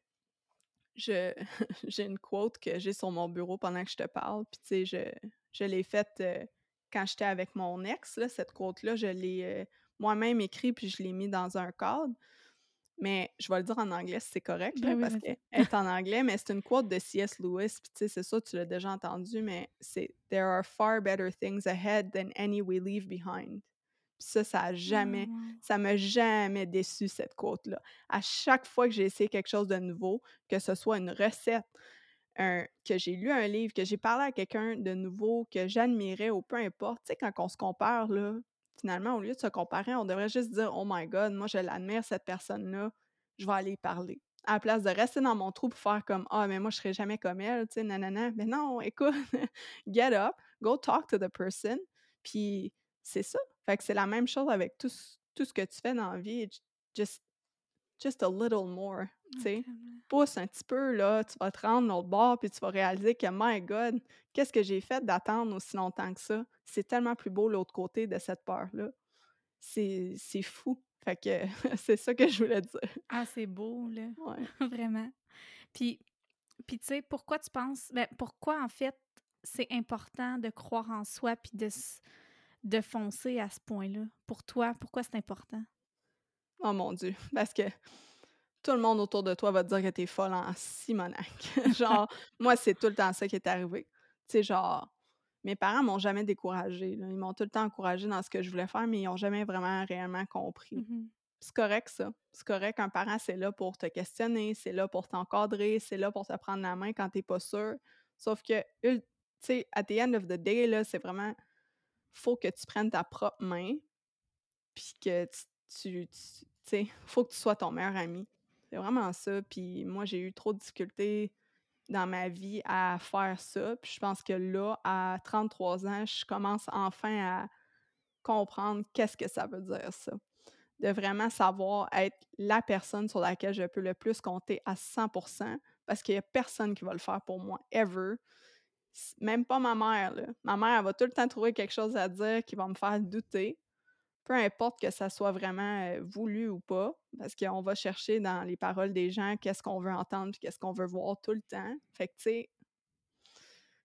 je j'ai une quote que j'ai sur mon bureau pendant que je te parle. Puis tu sais, je, je l'ai faite euh, quand j'étais avec mon ex, là, cette quote-là, je l'ai euh, moi-même écrite puis je l'ai mis dans un cadre. Mais je vais le dire en anglais si c'est correct, ben parce qu'elle est en anglais, mais c'est une quote de C.S. Lewis. Puis tu sais, c'est ça, tu l'as déjà entendu, mais c'est There are far better things ahead than any we leave behind ça, ça a jamais, mmh. ça m'a jamais déçu, cette quote-là. À chaque fois que j'ai essayé quelque chose de nouveau, que ce soit une recette, que j'ai lu un livre, que j'ai parlé à quelqu'un de nouveau, que j'admirais ou peu importe, tu sais, quand on se compare, là, finalement, au lieu de se comparer, on devrait juste dire Oh my God, moi, je l'admire, cette personne-là, je vais aller y parler. À la place de rester dans mon trou pour faire comme Ah, mais moi, je serai jamais comme elle, tu sais, nanana. Mais non, écoute, get up, go talk to the person, puis c'est ça. Fait que c'est la même chose avec tout, tout ce que tu fais dans la vie. Just, just a little more, tu sais. Pousse un petit peu, là, tu vas te rendre l'autre bord, puis tu vas réaliser que, my God, qu'est-ce que j'ai fait d'attendre aussi longtemps que ça? C'est tellement plus beau l'autre côté de cette peur-là. C'est fou. Fait que c'est ça que je voulais dire. Ah, c'est beau, là. Ouais. Vraiment. Puis, puis tu sais, pourquoi tu penses... Ben, pourquoi, en fait, c'est important de croire en soi puis de, de foncer à ce point-là? Pour toi, pourquoi c'est important? Oh mon Dieu, parce que tout le monde autour de toi va te dire que t'es folle en Simonac. genre, moi, c'est tout le temps ça qui est arrivé. Tu sais, genre, mes parents m'ont jamais découragée. Ils m'ont tout le temps encouragée dans ce que je voulais faire, mais ils n'ont jamais vraiment réellement compris. Mmh c'est correct, ça. C'est correct. Un parent, c'est là pour te questionner, c'est là pour t'encadrer, c'est là pour te prendre la main quand t'es pas sûr. Sauf que, tu sais, at the end of the day, là, c'est vraiment, faut que tu prennes ta propre main, puis que tu, tu sais, faut que tu sois ton meilleur ami. C'est vraiment ça. Puis moi, j'ai eu trop de difficultés dans ma vie à faire ça. Puis je pense que là, à 33 ans, je commence enfin à comprendre qu'est-ce que ça veut dire, ça. De vraiment savoir être la personne sur laquelle je peux le plus compter à 100% parce qu'il n'y a personne qui va le faire pour moi, ever. Même pas ma mère. Là. Ma mère, elle va tout le temps trouver quelque chose à dire qui va me faire douter peu importe que ça soit vraiment voulu ou pas, parce qu'on va chercher dans les paroles des gens qu'est-ce qu'on veut entendre puis qu'est-ce qu'on veut voir tout le temps. Fait que, tu sais,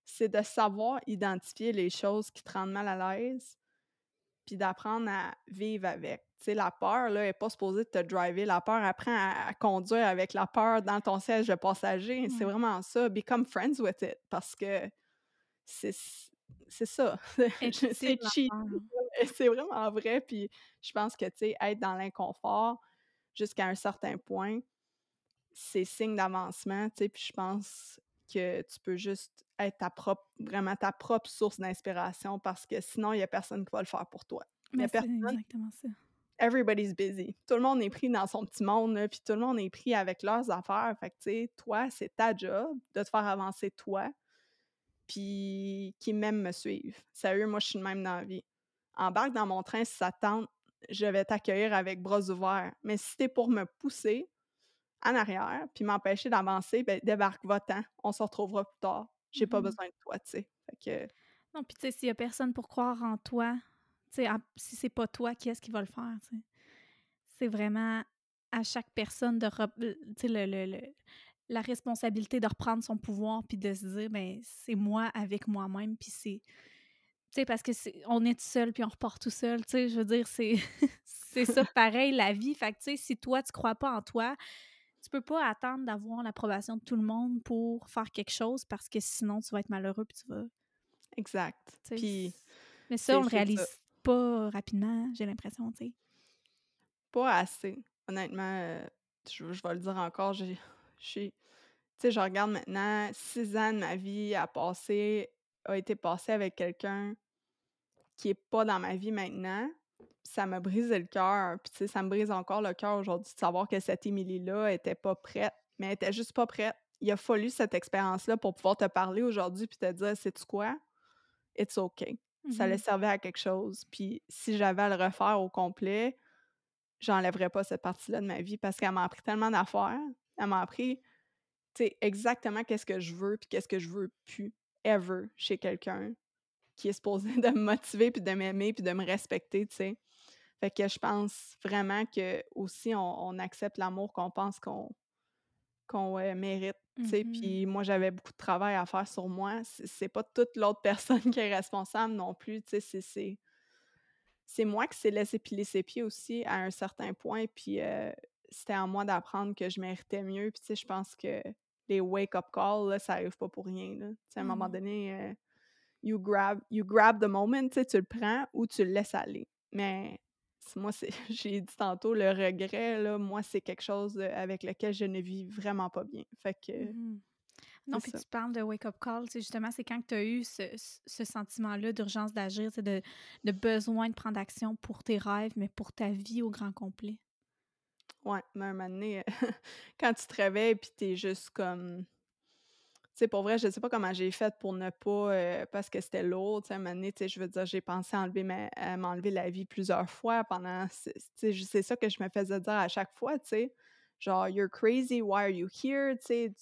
c'est de savoir identifier les choses qui te rendent mal à l'aise, puis d'apprendre à vivre avec. Tu sais, la peur, là, n'est pas supposée te driver. La peur apprend à, conduire avec la peur dans ton siège de passager. C'est vraiment ça. Become friends with it. Parce que c'est ça. c'est cheap. C'est vraiment vrai. Puis je pense que, tu sais, être dans l'inconfort jusqu'à un certain point, c'est signe d'avancement, tu sais. Puis je pense que tu peux juste être ta propre, vraiment ta propre source d'inspiration parce que sinon, il n'y a personne qui va le faire pour toi. Mais c'est exactement ça. Everybody's busy. Tout le monde est pris dans son petit monde, puis tout le monde est pris avec leurs affaires. Fait que, tu sais, toi, c'est ta job de te faire avancer toi puis qui m'aiment me suivre. Sérieux, moi, je suis de même dans la vie. Embarque dans mon train si ça tente, je vais t'accueillir avec bras ouverts. Mais si t'es pour me pousser en arrière puis m'empêcher d'avancer, ben débarque, va-t'en. On se retrouvera plus tard. J'ai pas mmh besoin de toi, tu sais. que... Non, puis tu sais, s'il y a personne pour croire en toi, tu sais, si c'est pas toi, qui est-ce qui va le faire, tu sais? C'est vraiment à chaque personne de... Tu sais, le, le, la responsabilité de reprendre son pouvoir puis de se dire ben c'est moi avec moi-même puis c'est tu sais parce que c'est on est tout seul puis on repart tout seul tu sais je veux dire c'est c'est ça pareil la vie. Fait que tu sais si toi tu crois pas en toi tu peux pas attendre d'avoir l'approbation de tout le monde pour faire quelque chose parce que sinon tu vas être malheureux puis tu vas exact. puis mais ça on le réalise pas rapidement j'ai l'impression tu sais. Pas assez honnêtement euh, je, je vais le dire encore j'ai tu sais, je regarde maintenant, six ans de ma vie a passé, a été passé avec quelqu'un qui est pas dans ma vie maintenant. Ça m'a brisé le cœur. Puis, tu sais, ça me brise encore le cœur aujourd'hui de savoir que cette Émilie-là était pas prête, mais elle était juste pas prête. Il a fallu cette expérience-là pour pouvoir te parler aujourd'hui puis te dire, c'est tu quoi? It's okay. Ça allait mmh servir à quelque chose. Puis, si j'avais à le refaire au complet, j'enlèverais pas cette partie-là de ma vie parce qu'elle m'a appris tellement d'affaires elle m'a appris, tu exactement qu'est-ce que je veux puis qu'est-ce que je veux plus, ever, chez quelqu'un qui est supposé de me motiver puis de m'aimer puis de me respecter, tu sais. Fait que je pense vraiment que aussi on, accepte l'amour qu'on pense qu'on qu'on mérite, tu sais. Mmh puis moi, j'avais beaucoup de travail à faire sur moi. C'est pas toute l'autre personne qui est responsable non plus, tu sais. C'est c'est moi qui s'est laissé piler ses pieds aussi à un certain point. Puis euh, c'était à moi d'apprendre que je méritais mieux. Puis, tu sais, je pense que les wake-up calls, là, ça arrive pas pour rien. Là. à un moment mmh donné, euh, you, grab, you grab the moment, tu le prends ou tu le laisses aller. Mais moi, c'est, j'ai dit tantôt, le regret, là, moi, c'est quelque chose avec lequel je ne vis vraiment pas bien. Fait que. Mmh non, puis tu parles de wake-up call, justement, c'est quand tu as eu ce, ce sentiment-là d'urgence d'agir, de, de besoin de prendre action pour tes rêves, mais pour ta vie au grand complet. Ouais, mais un moment donné, quand tu te réveilles puis t'es juste comme. Tu sais, pour vrai, je sais pas comment j'ai fait pour ne pas. Euh, parce que c'était lourd, tu sais, un moment donné, tu sais, je veux dire, j'ai pensé à, enlever m'enlever la vie plusieurs fois pendant. C'est ça que je me faisais dire à chaque fois, tu sais. Genre, you're crazy, why are you here, tu.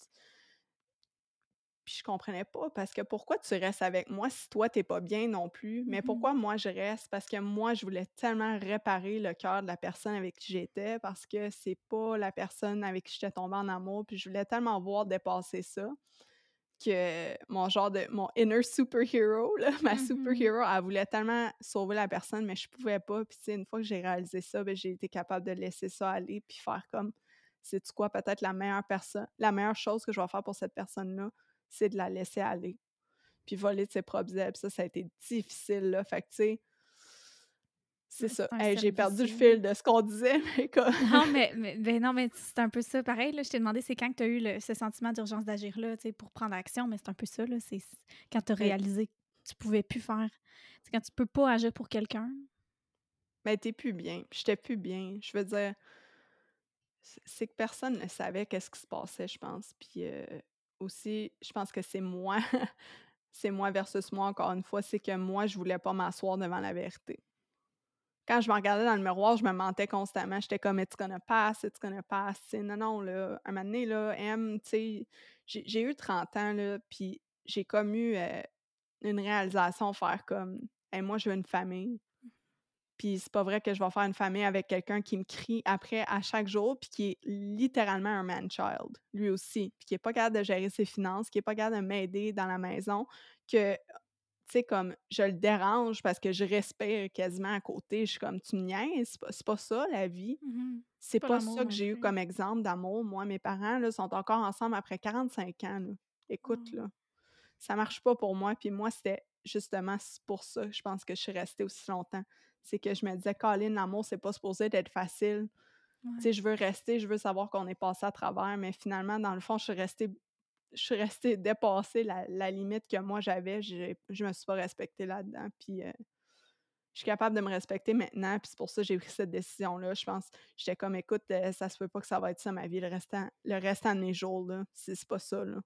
Puis je comprenais pas parce que pourquoi tu restes avec moi si toi t'es pas bien non plus? Mais Mmh pourquoi moi je reste? Parce que moi, je voulais tellement réparer le cœur de la personne avec qui j'étais parce que c'est pas la personne avec qui j'étais tombée en amour, puis je voulais tellement voir dépasser ça que mon genre de mon inner superhero, là, ma Mmh superhero, elle voulait tellement sauver la personne, mais je pouvais pas. Puis une fois que j'ai réalisé ça, ben, j'ai été capable de laisser ça aller puis faire comme c'est quoi peut-être la meilleure personne, la meilleure chose que je vais faire pour cette personne-là, c'est de la laisser aller. Puis voler de ses propres ailes. Ça, ça a été difficile, là. Fait que, tu sais, c'est ça. Hey, j'ai perdu le fil de ce qu'on disait, mais comme... Non, mais, mais, ben non, mais c'est un peu ça. Pareil, là, je t'ai demandé c'est quand que tu as eu le- ce sentiment d'urgence d'agir là, tu sais, pour prendre action, mais c'est un peu ça, là. C'est quand tu as réalisé que tu pouvais plus faire. C'est quand tu peux pas agir pour quelqu'un. mais t'es plus bien. J'étais plus bien. Je veux dire, c'est c'est que personne ne savait qu'est-ce qui se passait, je pense. Puis euh, aussi, je pense que c'est moi, c'est moi versus moi, encore une fois, c'est que moi, je voulais pas m'asseoir devant la vérité. Quand je me regardais dans le miroir, je me mentais constamment. J'étais comme, it's gonna pass, it's gonna pass. Tu sais, non, non, là, un moment donné, là, M, tu sais, j'ai j'ai eu 30 ans, là, puis j'ai comme eu euh, une réalisation, faire comme, Hey, moi, je veux une famille. Puis c'est pas vrai que je vais faire une famille avec quelqu'un qui me crie après à chaque jour, puis qui est littéralement un man-child, lui aussi, puis qui est pas capable de gérer ses finances, qui est pas capable de m'aider dans la maison, que, tu sais, comme, je le dérange parce que je respire quasiment à côté. Je suis comme, tu me niaises, c'est pas, c'est pas ça la vie. Mhm. C'est C'est pas ça que j'ai eu comme exemple d'amour. Moi, mes parents, là, sont encore ensemble après 45 ans, là. Écoute, Oh. là, ça marche pas pour moi. Puis moi, c'était justement pour ça, que je pense que je suis restée aussi longtemps. C'est que je me disais, Colin, l'amour, c'est pas supposé d'être facile. Tu Ouais. sais, je veux rester, je veux savoir qu'on est passé à travers, mais finalement, dans le fond, je suis restée, je suis restée dépassée la, la limite que moi j'avais. J'ai- Je me suis pas respectée là-dedans. Puis euh, je suis capable de me respecter maintenant, puis c'est pour ça que j'ai pris cette décision-là. Je pense, j'étais comme, écoute, euh, ça se peut pas que ça va être ça ma vie le restant, le restant de mes jours, là. C'est c'est pas ça, là.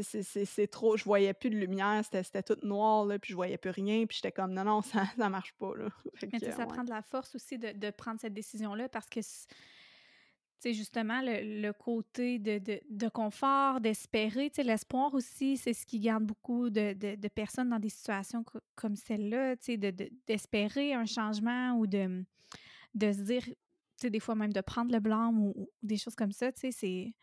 C'est trop, je voyais plus de lumière, c'était tout noir, là, puis je voyais plus rien, puis j'étais comme, non, non, ça, ça marche pas, là. Mais que, ça ouais. prend de la force aussi de, de prendre cette décision-là parce que, tu sais, justement, le, le côté de, de, de confort, d'espérer, tu l'espoir aussi, c'est ce qui garde beaucoup de, de, de personnes dans des situations co- comme celle-là, tu sais, de- de- d'espérer un changement ou de, de se dire, tu sais, des fois même de prendre le blâme ou, ou des choses comme ça, tu sais, c'est...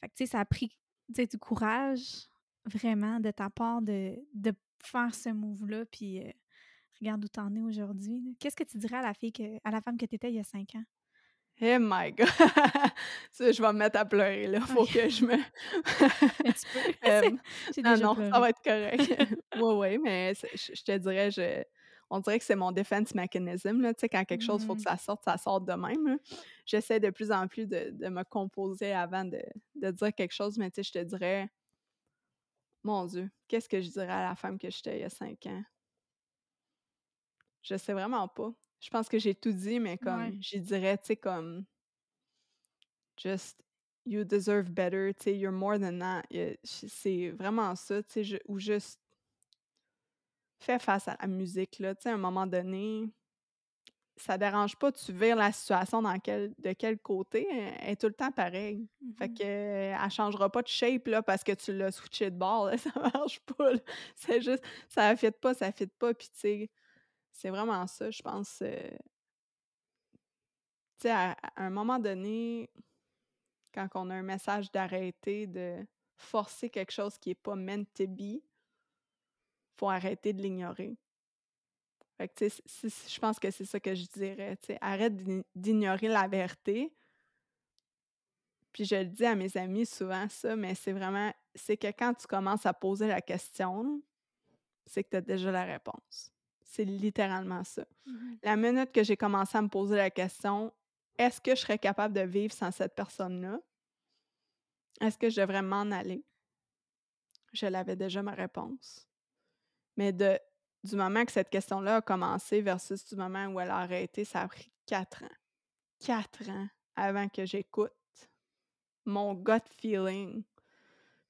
Fait que, tu sais, ça a pris, tu du courage, vraiment, de ta part de, de faire ce move-là, puis... euh, Regarde où t'en es aujourd'hui. Qu'est-ce que tu dirais à la fille que, à la femme que t'étais il y a cinq ans? Oh my god! Ça, je vais me mettre à pleurer, là. Faut que je me. Tu peux. J'ai non, non, ça va être correct. Oui, oui, mais je, je te dirais, je, on dirait que c'est mon defense mechanism, là. Quand quelque chose, il faut que Mhm. ça sorte, ça sort de même, là. J'essaie de plus en plus de, de me composer avant de, de dire quelque chose, mais je te dirais, mon Dieu, qu'est-ce que je dirais à la femme que j'étais il y a cinq ans? Je sais vraiment pas. Je pense que j'ai tout dit, mais Ouais. comme, j'y dirais, tu sais, comme, just, you deserve better, tu sais, you're more than that. C'est vraiment ça, tu sais, ou juste, fais face à la musique, là, tu sais, à un moment donné, ça dérange pas, tu vires la situation dans quel, de quel côté, elle est tout le temps pareille. Fait Mhm. que, elle changera pas de shape, là, parce que tu l'as switché de bord, là, ça marche pas. C'est juste, ça fit pas, ça fit pas, puis tu sais, c'est vraiment ça, je pense, euh, tu sais, à, à un moment donné, quand on a un message d'arrêter de forcer quelque chose qui est pas meant to be, faut arrêter de l'ignorer. Fait que, je pense que c'est ça que je dirais, arrête d'ign- d'ignorer la vérité. Puis je le dis à mes amis souvent ça, mais c'est vraiment, c'est que quand tu commences à poser la question, c'est que tu as déjà la réponse. C'est littéralement ça. Mhm. La minute que j'ai commencé à me poser la question, est-ce que je serais capable de vivre sans cette personne-là? Est-ce que je devrais m'en aller? Je l'avais déjà ma réponse. Mais de, du moment que cette question-là a commencé versus du moment où elle a arrêté, ça a pris quatre ans. Quatre ans avant que j'écoute mon gut feeling.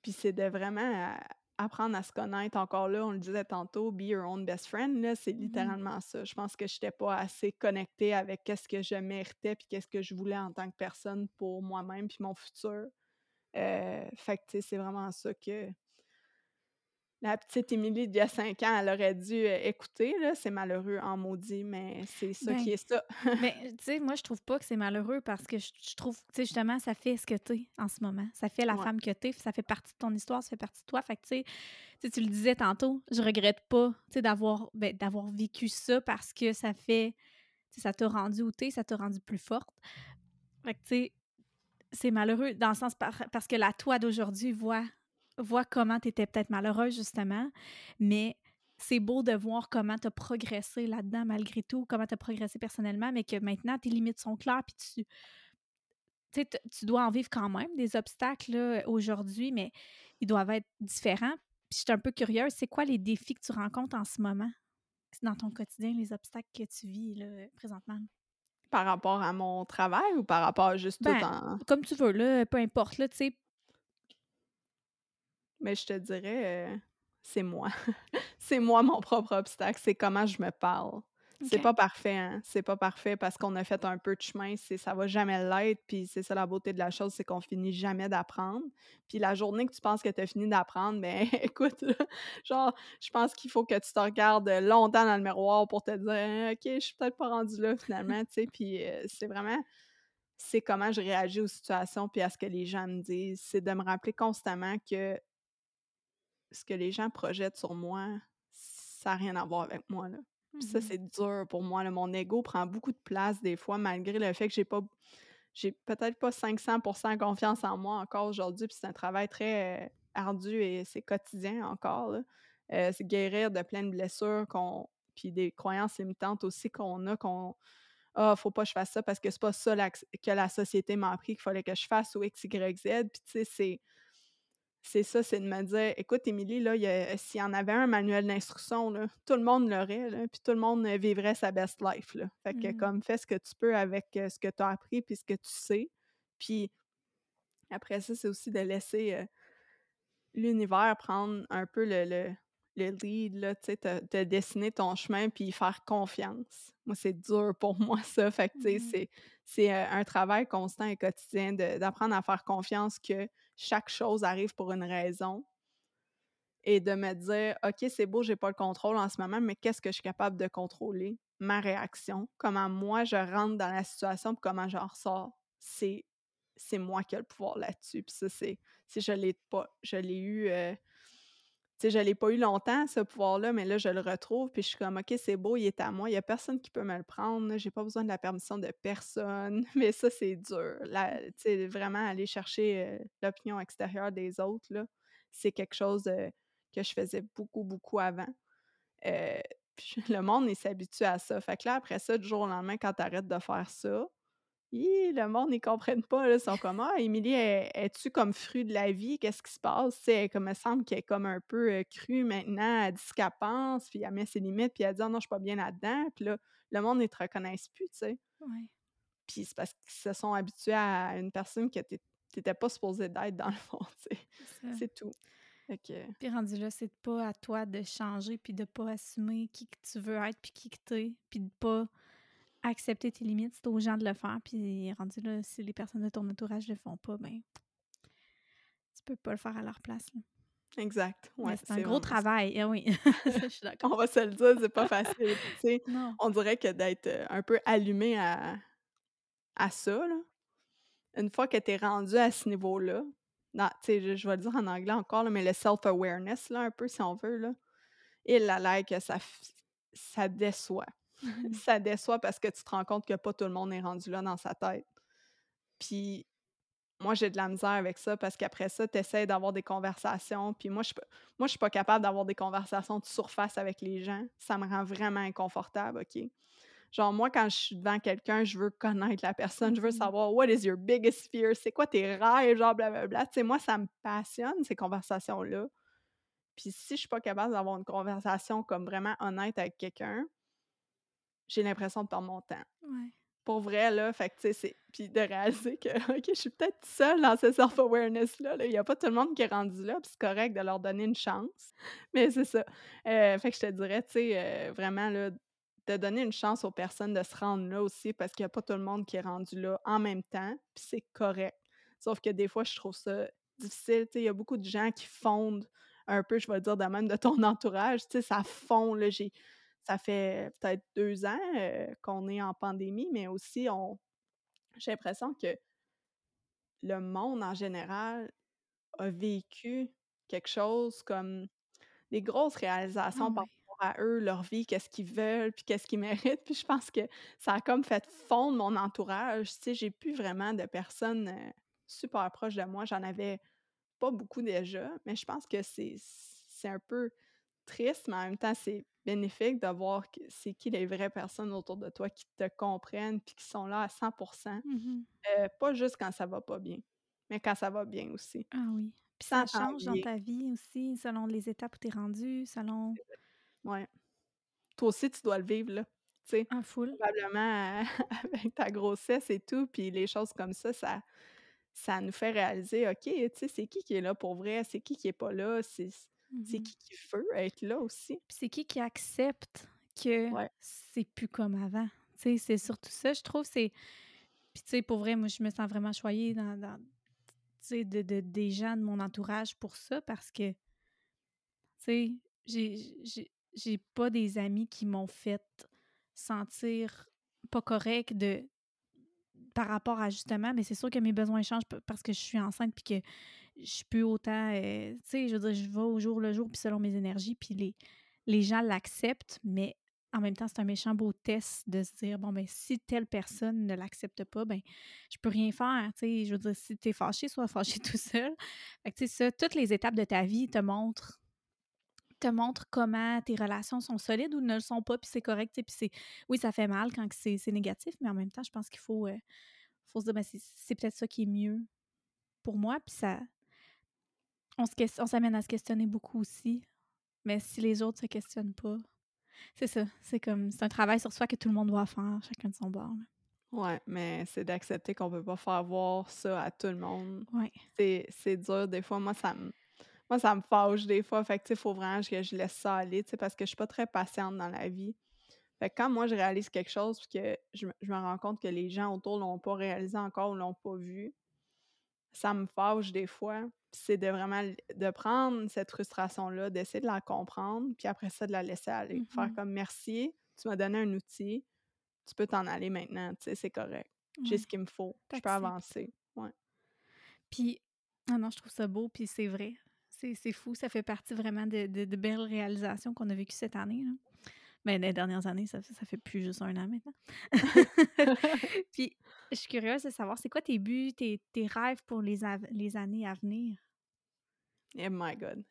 Puis c'est de vraiment apprendre à se connaître. Encore là, on le disait tantôt, be your own best friend, là, c'est littéralement ça. Je pense que je n'étais pas assez connectée avec qu'est-ce que je méritais puis qu'est-ce que je voulais en tant que personne pour moi-même puis mon futur. Euh, fait que, tu sais, c'est vraiment ça que la petite Émilie d'il y a 5 ans, elle aurait dû, heu, écouter. C'est malheureux en maudit, mais c'est ça Ben qui est ça. ben, tu sais, moi, je trouve pas que c'est malheureux parce que je je trouve, tu sais, justement, ça fait ce que tu es en ce moment. Ça fait la Ouais. femme que tu es, ça fait partie de ton histoire, ça fait partie de toi. Fait que, tu sais, tu le disais tantôt, je regrette pas, tu sais, d'avoir ben, d'avoir vécu ça parce que ça fait tu sais, ça t'a rendu où tu es, ça t'a rendu plus forte. Fait que, tu sais, c'est malheureux dans le sens par parce que la toi d'aujourd'hui voit voit comment tu étais peut-être malheureuse, justement, mais c'est beau de voir comment tu as progressé là-dedans malgré tout, comment tu as progressé personnellement, mais que maintenant tes limites sont claires puis tu tu tu dois en vivre quand même des obstacles, aujourd'hui, mais ils doivent être différents. Puis je suis un peu curieuse, c'est quoi les défis que tu rencontres en ce moment? Dans ton quotidien, les obstacles que tu vis, là, présentement? Par rapport à mon travail ou par rapport à juste tout Ben, en comme tu veux, là, peu importe, là, tu sais. Mais je te dirais, heu, c'est moi. C'est moi mon propre obstacle, c'est comment je me parle. C'est pas parfait, hein, c'est pas parfait parce qu'on a fait un peu de chemin, c'est ça va jamais l'être, puis c'est ça la beauté de la chose, c'est qu'on finit jamais d'apprendre. Puis la journée que tu penses que tu as fini d'apprendre, ben écoute, là, genre, je pense qu'il faut que tu te regardes, longtemps dans le miroir pour te dire: «Hein, «OK, je suis peut-être pas rendue là finalement», tu sais? Puis, heu, c'est vraiment c'est comment je réagis aux situations puis à ce que les gens me disent. C'est de me rappeler constamment que ce que les gens projettent sur moi, ça a rien à voir avec moi, là. Puis ça, Mmh c'est dur pour moi, là. Mon ego prend beaucoup de place des fois, malgré le fait que j'ai pas j'ai peut-être pas 500% confiance en moi encore aujourd'hui, puis c'est un travail très, heu, ardu et c'est quotidien encore, là. Heu, c'est guérir de plein de blessures qu'on puis des croyances limitantes aussi qu'on a, qu'on: «Ah, faut pas que je fasse ça parce que c'est pas ça la que la société m'a appris qu'il fallait que je fasse ou X, Y, Z». Puis tu sais, c'est c'est ça, c'est de me dire: «Écoute, Émilie, là, s'il y en avait un manuel d'instruction, là, tout le monde l'aurait, là, puis tout le monde, heu, vivrait sa best life, là. Fait que Mmh comme fais ce que tu peux avec, heu, ce que tu as appris puis ce que tu sais». Puis après ça, c'est aussi de laisser, heu, l'univers prendre un peu le le le lead, là, tu sais, te te dessiner ton chemin puis faire confiance. Moi, c'est dur pour moi ça, fait que, tu sais, Mmh c'est un travail constant et quotidien de d'apprendre à faire confiance que chaque chose arrive pour une raison et de me dire: «OK, c'est beau, j'ai pas le contrôle en ce moment, mais qu'est-ce que je suis capable de contrôler? Ma réaction, comment moi je rentre dans la situation puis comment j'en ressors. C'est c'est moi qui ai le pouvoir là-dessus». Puis ça, c'est si je l'ai pas je l'ai eu, tu sais, je l'ai pas eu longtemps ce pouvoir-là, mais là, je le retrouve puis je suis comme: «OK, c'est beau, il est à moi, il y a personne qui peut me le prendre, j'ai pas besoin de la permission de personne». Mais ça, c'est dur. Tu sais, vraiment aller chercher, l'opinion extérieure des autres, c'est quelque chose, que je faisais beaucoup, beaucoup avant. Le monde, il s'habitue à ça. Fait que là, après ça, du jour au lendemain, quand tu arrêtes de faire ça, hi, le monde, ils comprennent pas, là. Ils sont comme: «Ah, Émilie, es es-tu comme fruit de la vie? Qu'est-ce qui se passe?» Tu sais, elle est comme, me semble qu'elle est comme un peu, crue maintenant. Elle dit ce qu'elle pense, puis elle met ses limites, puis elle dit: «Ah non, je suis pas bien là-dedans». Puis là, le monde, ils te reconnaissent plus, tu sais. Ouais, Puis c'est parce qu'ils se sont habitués à une personne que tu étais pas supposé d'être dans le fond, tu sais. c'est. C'est tout. Puis rendu là, c'est pas à toi de changer puis de pas assumer qui que tu veux être puis qui que tu puis de pas accepter tes limites. C'est aux gens de le faire. Puis rendu là, si les personnes de ton entourage le font pas, ben tu peux pas le faire à leur place. là. exact, ouais, c'est un gros travail. Ah oui, je suis d'accord. On va se le dire, c'est pas facile. On dirait que d'être, heu, un peu allumé à à ça, là, une fois que tu es rendu à ce niveau-là, dans tu sais, je je vais le dire en anglais encore, là, mais le self-awareness, là, un peu, si on veut, là, et là là, que ça ça déçoit. Mhm. Ça déçoit parce que tu te rends compte que pas tout le monde est rendu là dans sa tête. Puis moi, j'ai de la misère avec ça parce qu'après ça, tu essaies d'avoir des conversations, puis moi, je suis pas moi, je suis pas capable d'avoir des conversations de surface avec les gens. Ça me rend vraiment inconfortable, OK? Genre, moi, quand je suis devant quelqu'un, je veux connaître la personne, je veux Mhm. savoir what is your biggest fear? C'est quoi tes rêves? Genre, blablabla. Tu sais, moi, ça me passionne, ces conversations-là. Puis si je suis pas capable d'avoir une conversation comme vraiment honnête avec quelqu'un, j'ai l'impression de perdre mon temps. Ouais. Pour vrai, là, fait que, tu sais, c'est puis de réaliser que, OK, je suis peut-être seule dans ce self-awareness-là, là. Il y a pas tout le monde qui est rendu là, puis c'est correct de leur donner une chance. Mais c'est ça. Heu, fait que je te dirais, tu sais, heu, vraiment, là, de donner une chance aux personnes de se rendre là aussi parce qu'il y a pas tout le monde qui est rendu là en même temps, puis c'est correct. Sauf que des fois, je trouve ça difficile, tu sais, il y a beaucoup de gens qui fondent un peu, je vais le dire de même, de ton entourage, tu sais, ça fond, là, j'ai ça fait peut-être 2 ans, heu, qu'on est en pandémie, mais aussi on j'ai l'impression que le monde en général a vécu quelque chose comme des grosses Ah réalisations par ouais. rapport à eux, leur vie, qu'est-ce qu'ils veulent, puis qu'est-ce qu'ils méritent. Puis je pense que ça a comme fait fondre mon entourage. Tu sais, j'ai plus vraiment de personnes, heu, super proches de moi. J'en avais pas beaucoup déjà, mais je pense que c'est un peu triste, mais en même temps, c'est bénéfique de voir c'est qui les vraies personnes autour de toi qui te comprennent puis qui sont là à 100 Mmh heu, pas juste quand ça va pas bien, mais quand ça va bien aussi. Ah oui. Puis ça change dans ta vie aussi, selon les étapes où tu es rendu, selon Ouais. Toi aussi, tu dois le vivre, là. Tu sais, en foule. probablement, avec ta grossesse et tout, puis les choses comme ça, ça ça nous fait réaliser, OK, tu sais, c'est qui qui est là pour vrai? C'est qui qui est pas là? C'est c'est Mmh qui qui veut être là aussi? Puis c'est qui qui accepte que Ouais. c'est plus comme avant? Tu sais, c'est surtout ça, je trouve, c'est puis tu sais, pour vrai, moi, je me sens vraiment choyée dans de de des gens de mon entourage pour ça parce que, tu sais, j'ai j'ai pas des amis qui m'ont fait sentir pas correct de par rapport à justement mais c'est sûr que mes besoins changent parce que je suis enceinte puis que je suis plus autant, heu, tu sais, je veux dire, je vais au jour le jour puis selon mes énergies puis les gens l'acceptent, mais en même temps, c'est un méchant beau test de se dire: «Bon, ben, si telle personne ne l'accepte pas, ben, je peux rien faire», tu sais? Je veux dire, si tu es fâché, sois fâché tout seul. Fait que, tu sais, ça, toutes les étapes de ta vie te montrent te comment tes relations sont solides ou ne le sont pas, puis c'est correct, puis c'est oui, ça fait mal quand c'est négatif, mais en même temps, je pense qu'il faut, heu, faut se dire: «Ben, c'est peut-être ça qui est mieux pour moi», puis ça on se on s'amène à se questionner beaucoup aussi, mais si les autres se questionnent pas, c'est ça, c'est comme c'est un travail sur soi que tout le monde doit faire, chacun de son bord, là. Ouais, mais c'est d'accepter qu'on peut pas faire voir ça à tout le monde. Ouais. C'est c'est dur des fois. Moi, ça me moi, ça me fâche des fois. Fait que, faut vraiment que je laisse ça aller, tu sais, parce que je suis pas très patiente dans la vie. Fait que quand moi, je réalise quelque chose puis que je me je me rends compte que les gens autour l'ont pas réalisé encore ou l'ont pas vu, ça me fâche des fois. C'est de vraiment de prendre cette frustration-là, d'essayer de la comprendre, puis après ça, de la laisser aller. Faire Mmh comme: «Merci, tu m'as donné un outil, tu peux t'en aller maintenant, tu sais, c'est correct. J'ai ce qu'il me faut, je peux avancer». Ouais. Puis ah non, je trouve ça beau, puis c'est vrai. C'est c'est fou, ça fait partie vraiment de de de belles réalisations qu'on a vécues cette année, là. Ben, les dernières années, ça fait ça fait plus juste un an maintenant. Puis, je suis curieuse de savoir, c'est quoi tes buts, tes tes rêves pour les les années à venir? Oh my God.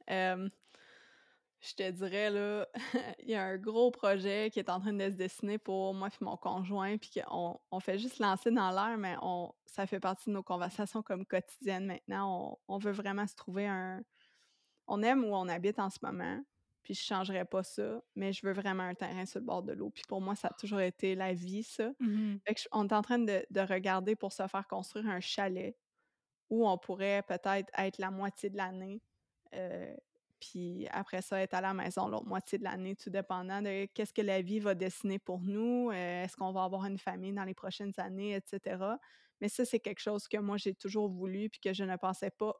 Je te dirais là, il y a un gros projet qui est en train de se dessiner pour moi et mon conjoint, puis qu'on on fait juste lancer dans l'air, mais on ça fait partie de nos conversations comme quotidiennes maintenant. On on veut vraiment se trouver un on aime où on habite en ce moment, puis je changerais pas ça, mais je veux vraiment un terrain sur le bord de l'eau. Puis pour moi, ça a toujours été la vie, ça. Mmh Fait que on est en train de de regarder pour se faire construire un chalet où on pourrait peut-être être la moitié de l'année, heu, puis après ça, être à la maison l'autre moitié de l'année, tout dépendant de qu'est-ce que la vie va dessiner pour nous, heu, est-ce qu'on va avoir une famille dans les prochaines années et cetera. Mais ça, c'est quelque chose que moi, j'ai toujours voulu puis que je ne pensais pas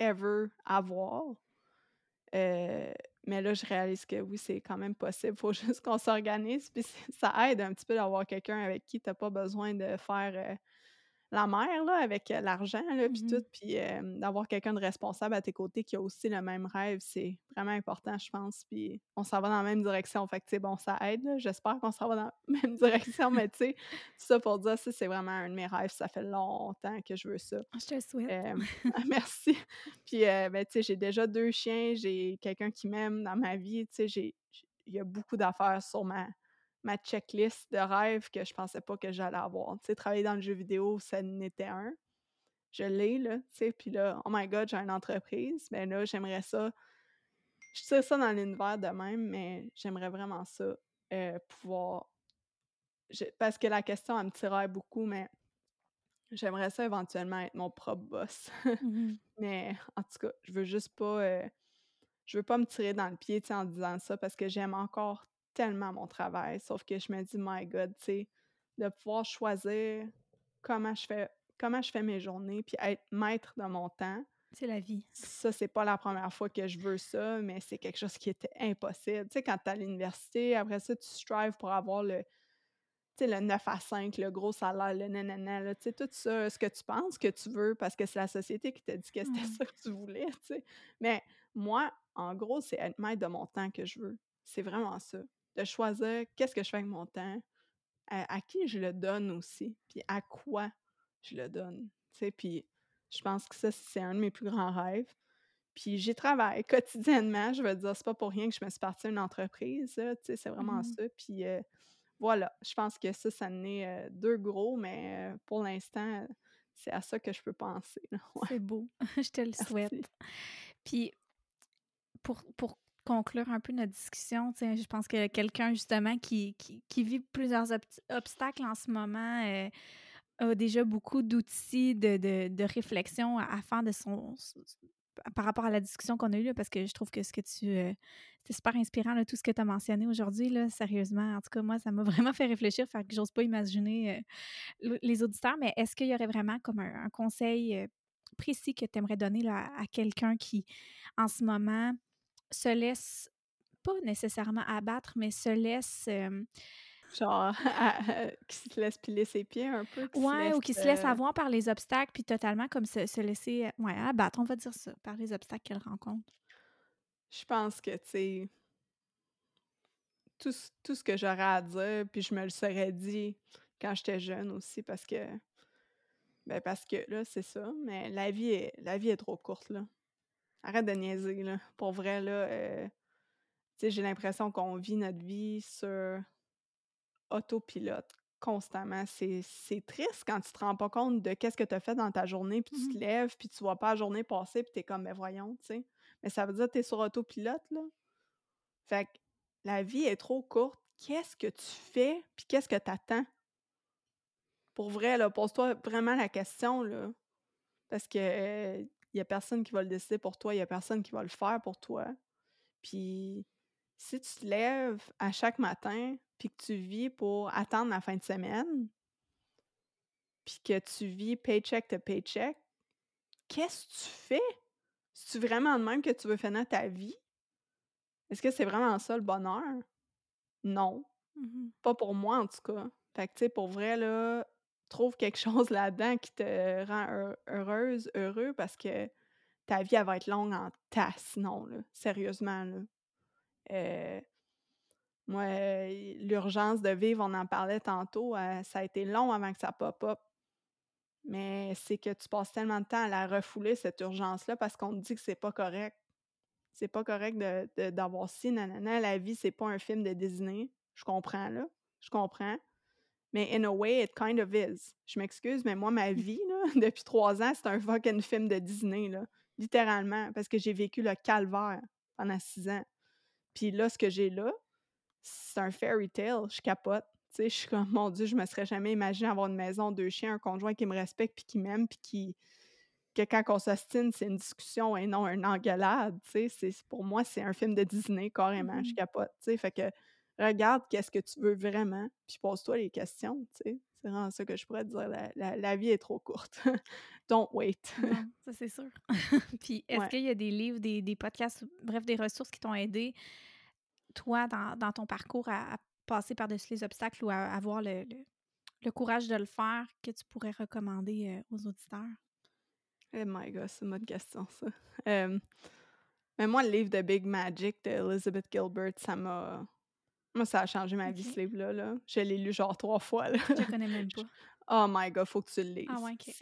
ever avoir. Heu, mais là, je réalise que oui, c'est quand même possible. Faut juste qu'on s'organise, puis ça aide un petit peu d'avoir quelqu'un avec qui tu as pas besoin de faire, heu, la mère là, avec, l'argent là, puis tout, Mmh puis, hem, d'avoir quelqu'un de responsable à tes côtés qui a aussi le même rêve, c'est vraiment important, je pense, puis on s'en va dans la même direction. Fait que, tu sais, bon, ça aide j'espère qu'on s'en va dans la même direction, mais tu sais, tout ça pour dire, ça, c'est vraiment un de mes rêves, ça fait longtemps que je veux ça. Je te le souhaite. Ah merci. Puis, ben, tu sais, j'ai déjà 2 chiens, j'ai quelqu'un qui m'aime dans ma vie, tu sais, j'ai il y a beaucoup d'affaires sur ma ma checklist de rêves que je pensais pas que j'allais avoir. Tu sais, travailler dans le jeu vidéo, ça en était un. Je l'ai, là, tu sais, puis là, oh my god, j'ai une entreprise, mais là, j'aimerais ça je tire ça dans l'univers de même, mais j'aimerais vraiment ça, heu, pouvoir je parce que la question, elle me tiraille beaucoup, mais j'aimerais ça éventuellement être mon propre boss. Mmh Mais en tout cas, je veux juste pas, heu, je veux pas me tirer dans le pied, tu sais, en disant ça parce que j'aime encore tellement mon travail. Sauf que je me dis: «My God», tu sais, de pouvoir choisir comment je fais comment je fais mes journées puis être maître de mon temps, C'est la vie. Ça, c'est pas la première fois que je veux ça, mais c'est quelque chose qui était impossible. Tu sais, quand t'es à l'université, après ça, tu strives pour avoir le, tu sais, le 9 à 5, le gros salaire, le nanana, là, tu sais, tout ça, ce que tu penses que tu veux parce que c'est la société qui t'a dit que c'était ça que tu voulais, tu sais. Mais moi, en gros, c'est être maître de mon temps que je veux. C'est vraiment ça. De choisir qu'est-ce que je fais avec mon temps, à, à qui je le donne aussi, puis à quoi je le donne, tu sais. Puis je pense que ça, c'est un de mes plus grands rêves. Puis j'y travaille quotidiennement. Je veux dire, c'est pas pour rien que je me suis partie d'une entreprise, là, tu sais, c'est vraiment Mhm. ça. Puis euh, voilà, je pense que ça, ça en est euh, deux gros, mais euh, pour l'instant, c'est à ça que je peux penser. Ouais, C'est beau. je te le souhaite. Puis pour, pour conclure un peu notre discussion, je pense que quelqu'un justement qui, qui, vit plusieurs ob- obstacles en ce moment euh, a déjà beaucoup d'outils de, de, réflexion à, faire de son, par rapport à la discussion qu'on a eue, parce que je trouve que ce que tu. euh, c'était super inspirant, là, tout ce que tu as mentionné aujourd'hui, sérieusement. En tout cas, moi, ça m'a vraiment fait réfléchir, fait que j'ose pas imaginer euh, le- les auditeurs, mais est-ce qu'il y aurait vraiment comme un, conseil précis que tu aimerais donner là, à quelqu'un qui, en ce moment, se laisse pas nécessairement abattre, mais se laisse. euh, Genre, qui se laisse piler ses pieds un peu, se ou qui se laisse euh, avoir par les obstacles, puis totalement comme se, se laisser. Ouais, abattre, on va dire ça, par les obstacles qu'elle rencontre. je pense que, tu sais, tout, ce- tout ce que j'aurais à dire, puis je me le serais dit quand j'étais jeune aussi, parce que, ben parce que là, c'est ça, mais la vie est, la vie est trop courte, là. Arrête de niaiser, là. Pour vrai, là, euh, tu sais, j'ai l'impression qu'on vit notre vie sur autopilote constamment. C'est triste quand tu te rends pas compte de qu'est-ce que tu as fait dans ta journée, puis tu te Mhm. lèves, puis tu vois pas la journée passer, puis tu es comme, mais voyons, tu sais. Mais ça veut dire que tu es sur autopilote, là. Fait que la vie est trop courte. Qu'est-ce que tu fais, puis qu'est-ce que tu attends? Pour vrai, là, pose-toi vraiment la question, là. Parce que euh, y a personne qui va le décider pour toi, il y a personne qui va le faire pour toi. Puis si tu te lèves à chaque matin, puis que tu vis pour attendre la fin de semaine, puis que tu vis paycheck to paycheck, qu'est-ce que tu fais? C'est-tu vraiment de même que tu veux finir ta vie? Est-ce que c'est vraiment ça le bonheur? Non. Mhm. Pas pour moi, en tout cas. Fait que, tu sais, pour vrai, là, trouve quelque chose là-dedans qui te rend heu- heureuse, heureux, parce que ta vie, elle va être longue en tas, sinon. Sérieusement, là. Moi, l'urgence de vivre, on en parlait tantôt, euh, ça a été long avant que ça pop-up. Mais c'est que tu passes tellement de temps à la refouler, cette urgence-là, parce qu'on te dit que c'est pas correct. C'est pas correct de- de- d'avoir ci, nanana. La vie, c'est pas un film de Disney. Je comprends, là. Je comprends. Mais in a way, it kind of is. Je m'excuse, mais moi, ma vie, là, depuis trois ans, c'est un fucking film de Disney, là. Littéralement. Parce que j'ai vécu le calvaire pendant six ans. Puis là, ce que j'ai là, c'est un fairy tale. Je capote. Tu sais, je suis comme, mon Dieu, je me serais jamais imaginé avoir une maison, deux chiens, un conjoint qui me respecte puis qui m'aime puis qui... que quand on s'ostine, c'est une discussion et non une engueulade, tu sais. C'est- Pour moi, c'est un film de Disney, carrément. Je Mhm. capote, tu sais. Fait que regarde qu'est-ce que tu veux vraiment puis pose-toi les questions, tu sais. C'est vraiment ça que je pourrais te dire. La, la- la vie est trop courte. Don't wait. Non, ça c'est sûr. Puis est-ce Ouais. qu'il y a des livres, des, des podcasts, bref, des ressources qui t'ont aidé, toi, dans, dans ton parcours, à, à passer par-dessus les obstacles ou à avoir le, le- le courage de le faire que tu pourrais recommander euh, aux auditeurs? Oh my god, c'est une bonne question, ça. Euh, mais moi, le livre de Big Magic d'Elizabeth Gilbert, ça m'a. Moi, ça a changé ma vie, ce livre-là. là. Je l'ai lu genre trois fois. Là. Je connais même pas. Oh my god, faut que tu le lises. Ah ouais, ok.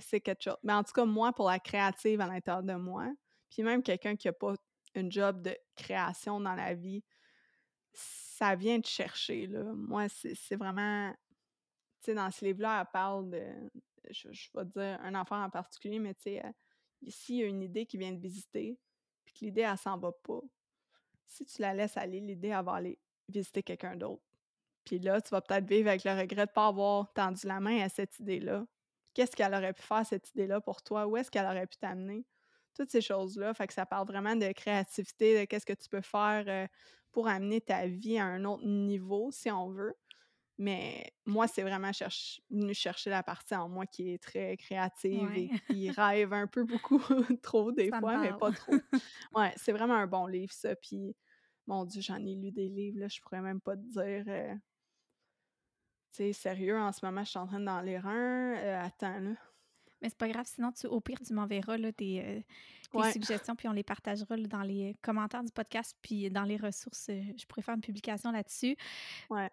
C'est quelque chose. Mais en tout cas, moi, pour la créative à l'intérieur de moi, puis même quelqu'un qui n'a pas une job de création dans la vie, ça vient te chercher. Là. Moi, c'est vraiment. Tu sais, dans ce livre-là, elle parle de. Je, je vais dire un enfant en particulier, mais tu sais, euh, ici, il y a une idée qui vient de visiter, puis que l'idée, elle s'en va pas. Si tu la laisses aller, l'idée, elle va aller visiter quelqu'un d'autre. Puis là, tu vas peut-être vivre avec le regret de ne pas avoir tendu la main à cette idée-là. Qu'est-ce qu'elle aurait pu faire, cette idée-là, pour toi? Où est-ce qu'elle aurait pu t'amener? Toutes ces choses-là. Fait que ça parle vraiment de créativité, de qu'est-ce que tu peux faire euh, pour amener ta vie à un autre niveau, si on veut. Mais moi, c'est vraiment cherche, venu chercher la partie en moi qui est très créative et qui rêve un peu beaucoup trop des fois, mais pas trop. Ouais, c'est vraiment un bon livre, ça. Puis, mon Dieu, j'en ai lu des livres, là, je pourrais même pas te dire. Euh, tu sais, sérieux, en ce moment, je suis en train d'en lire un. Euh, attends, là. Mais c'est pas grave, sinon, tu, au pire, tu m'enverras tes, euh, suggestions, puis on les partagera dans les commentaires du podcast, puis dans les ressources. Euh, je pourrais faire une publication là-dessus.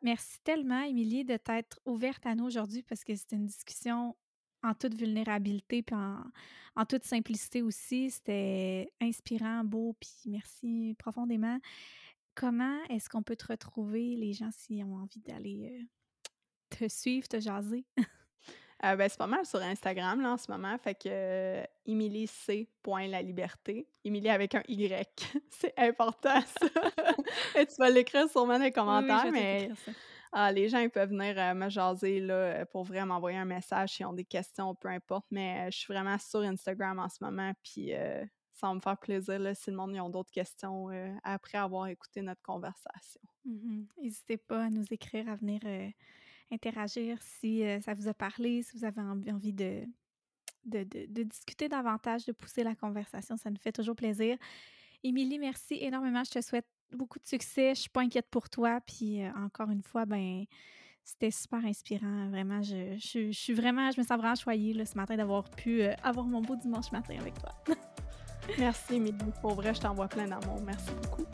Merci tellement, Émilie, de t'être ouverte à nous aujourd'hui parce que c'était une discussion en toute vulnérabilité, puis en, toute simplicité aussi. C'était inspirant, beau, puis merci profondément. Comment est-ce qu'on peut te retrouver, les gens, s'ils ont envie d'aller te suivre, te jaser? Euh, ben, c'est pas mal sur Instagram là, en ce moment. Fait que euh, Émilie C. La liberté. Émilie avec un Y. c'est important, ça. Et tu vas l'écrire sûrement dans les commentaires, mais ah, les gens peuvent venir euh, me jaser là, pour vraiment envoyer un message s'ils ont des questions, peu importe. Mais je suis vraiment sur Instagram en ce moment. Puis ça va me faire plaisir là, si le monde a d'autres questions après avoir écouté notre conversation. Mmh N'hésitez pas à nous écrire, à venir interagir si euh, ça vous a parlé, si vous avez envie de, de, discuter davantage, de pousser la conversation. Ça nous fait toujours plaisir. Émilie, merci énormément. Je te souhaite beaucoup de succès. Je suis pas inquiète pour toi. Puis euh, encore une fois, ben c'était super inspirant. Vraiment, je, je, suis vraiment, je me sens vraiment choyée là, ce matin d'avoir pu euh, avoir mon beau dimanche matin avec toi. merci, Émilie. Pour vrai, je t'envoie plein d'amour. Merci beaucoup.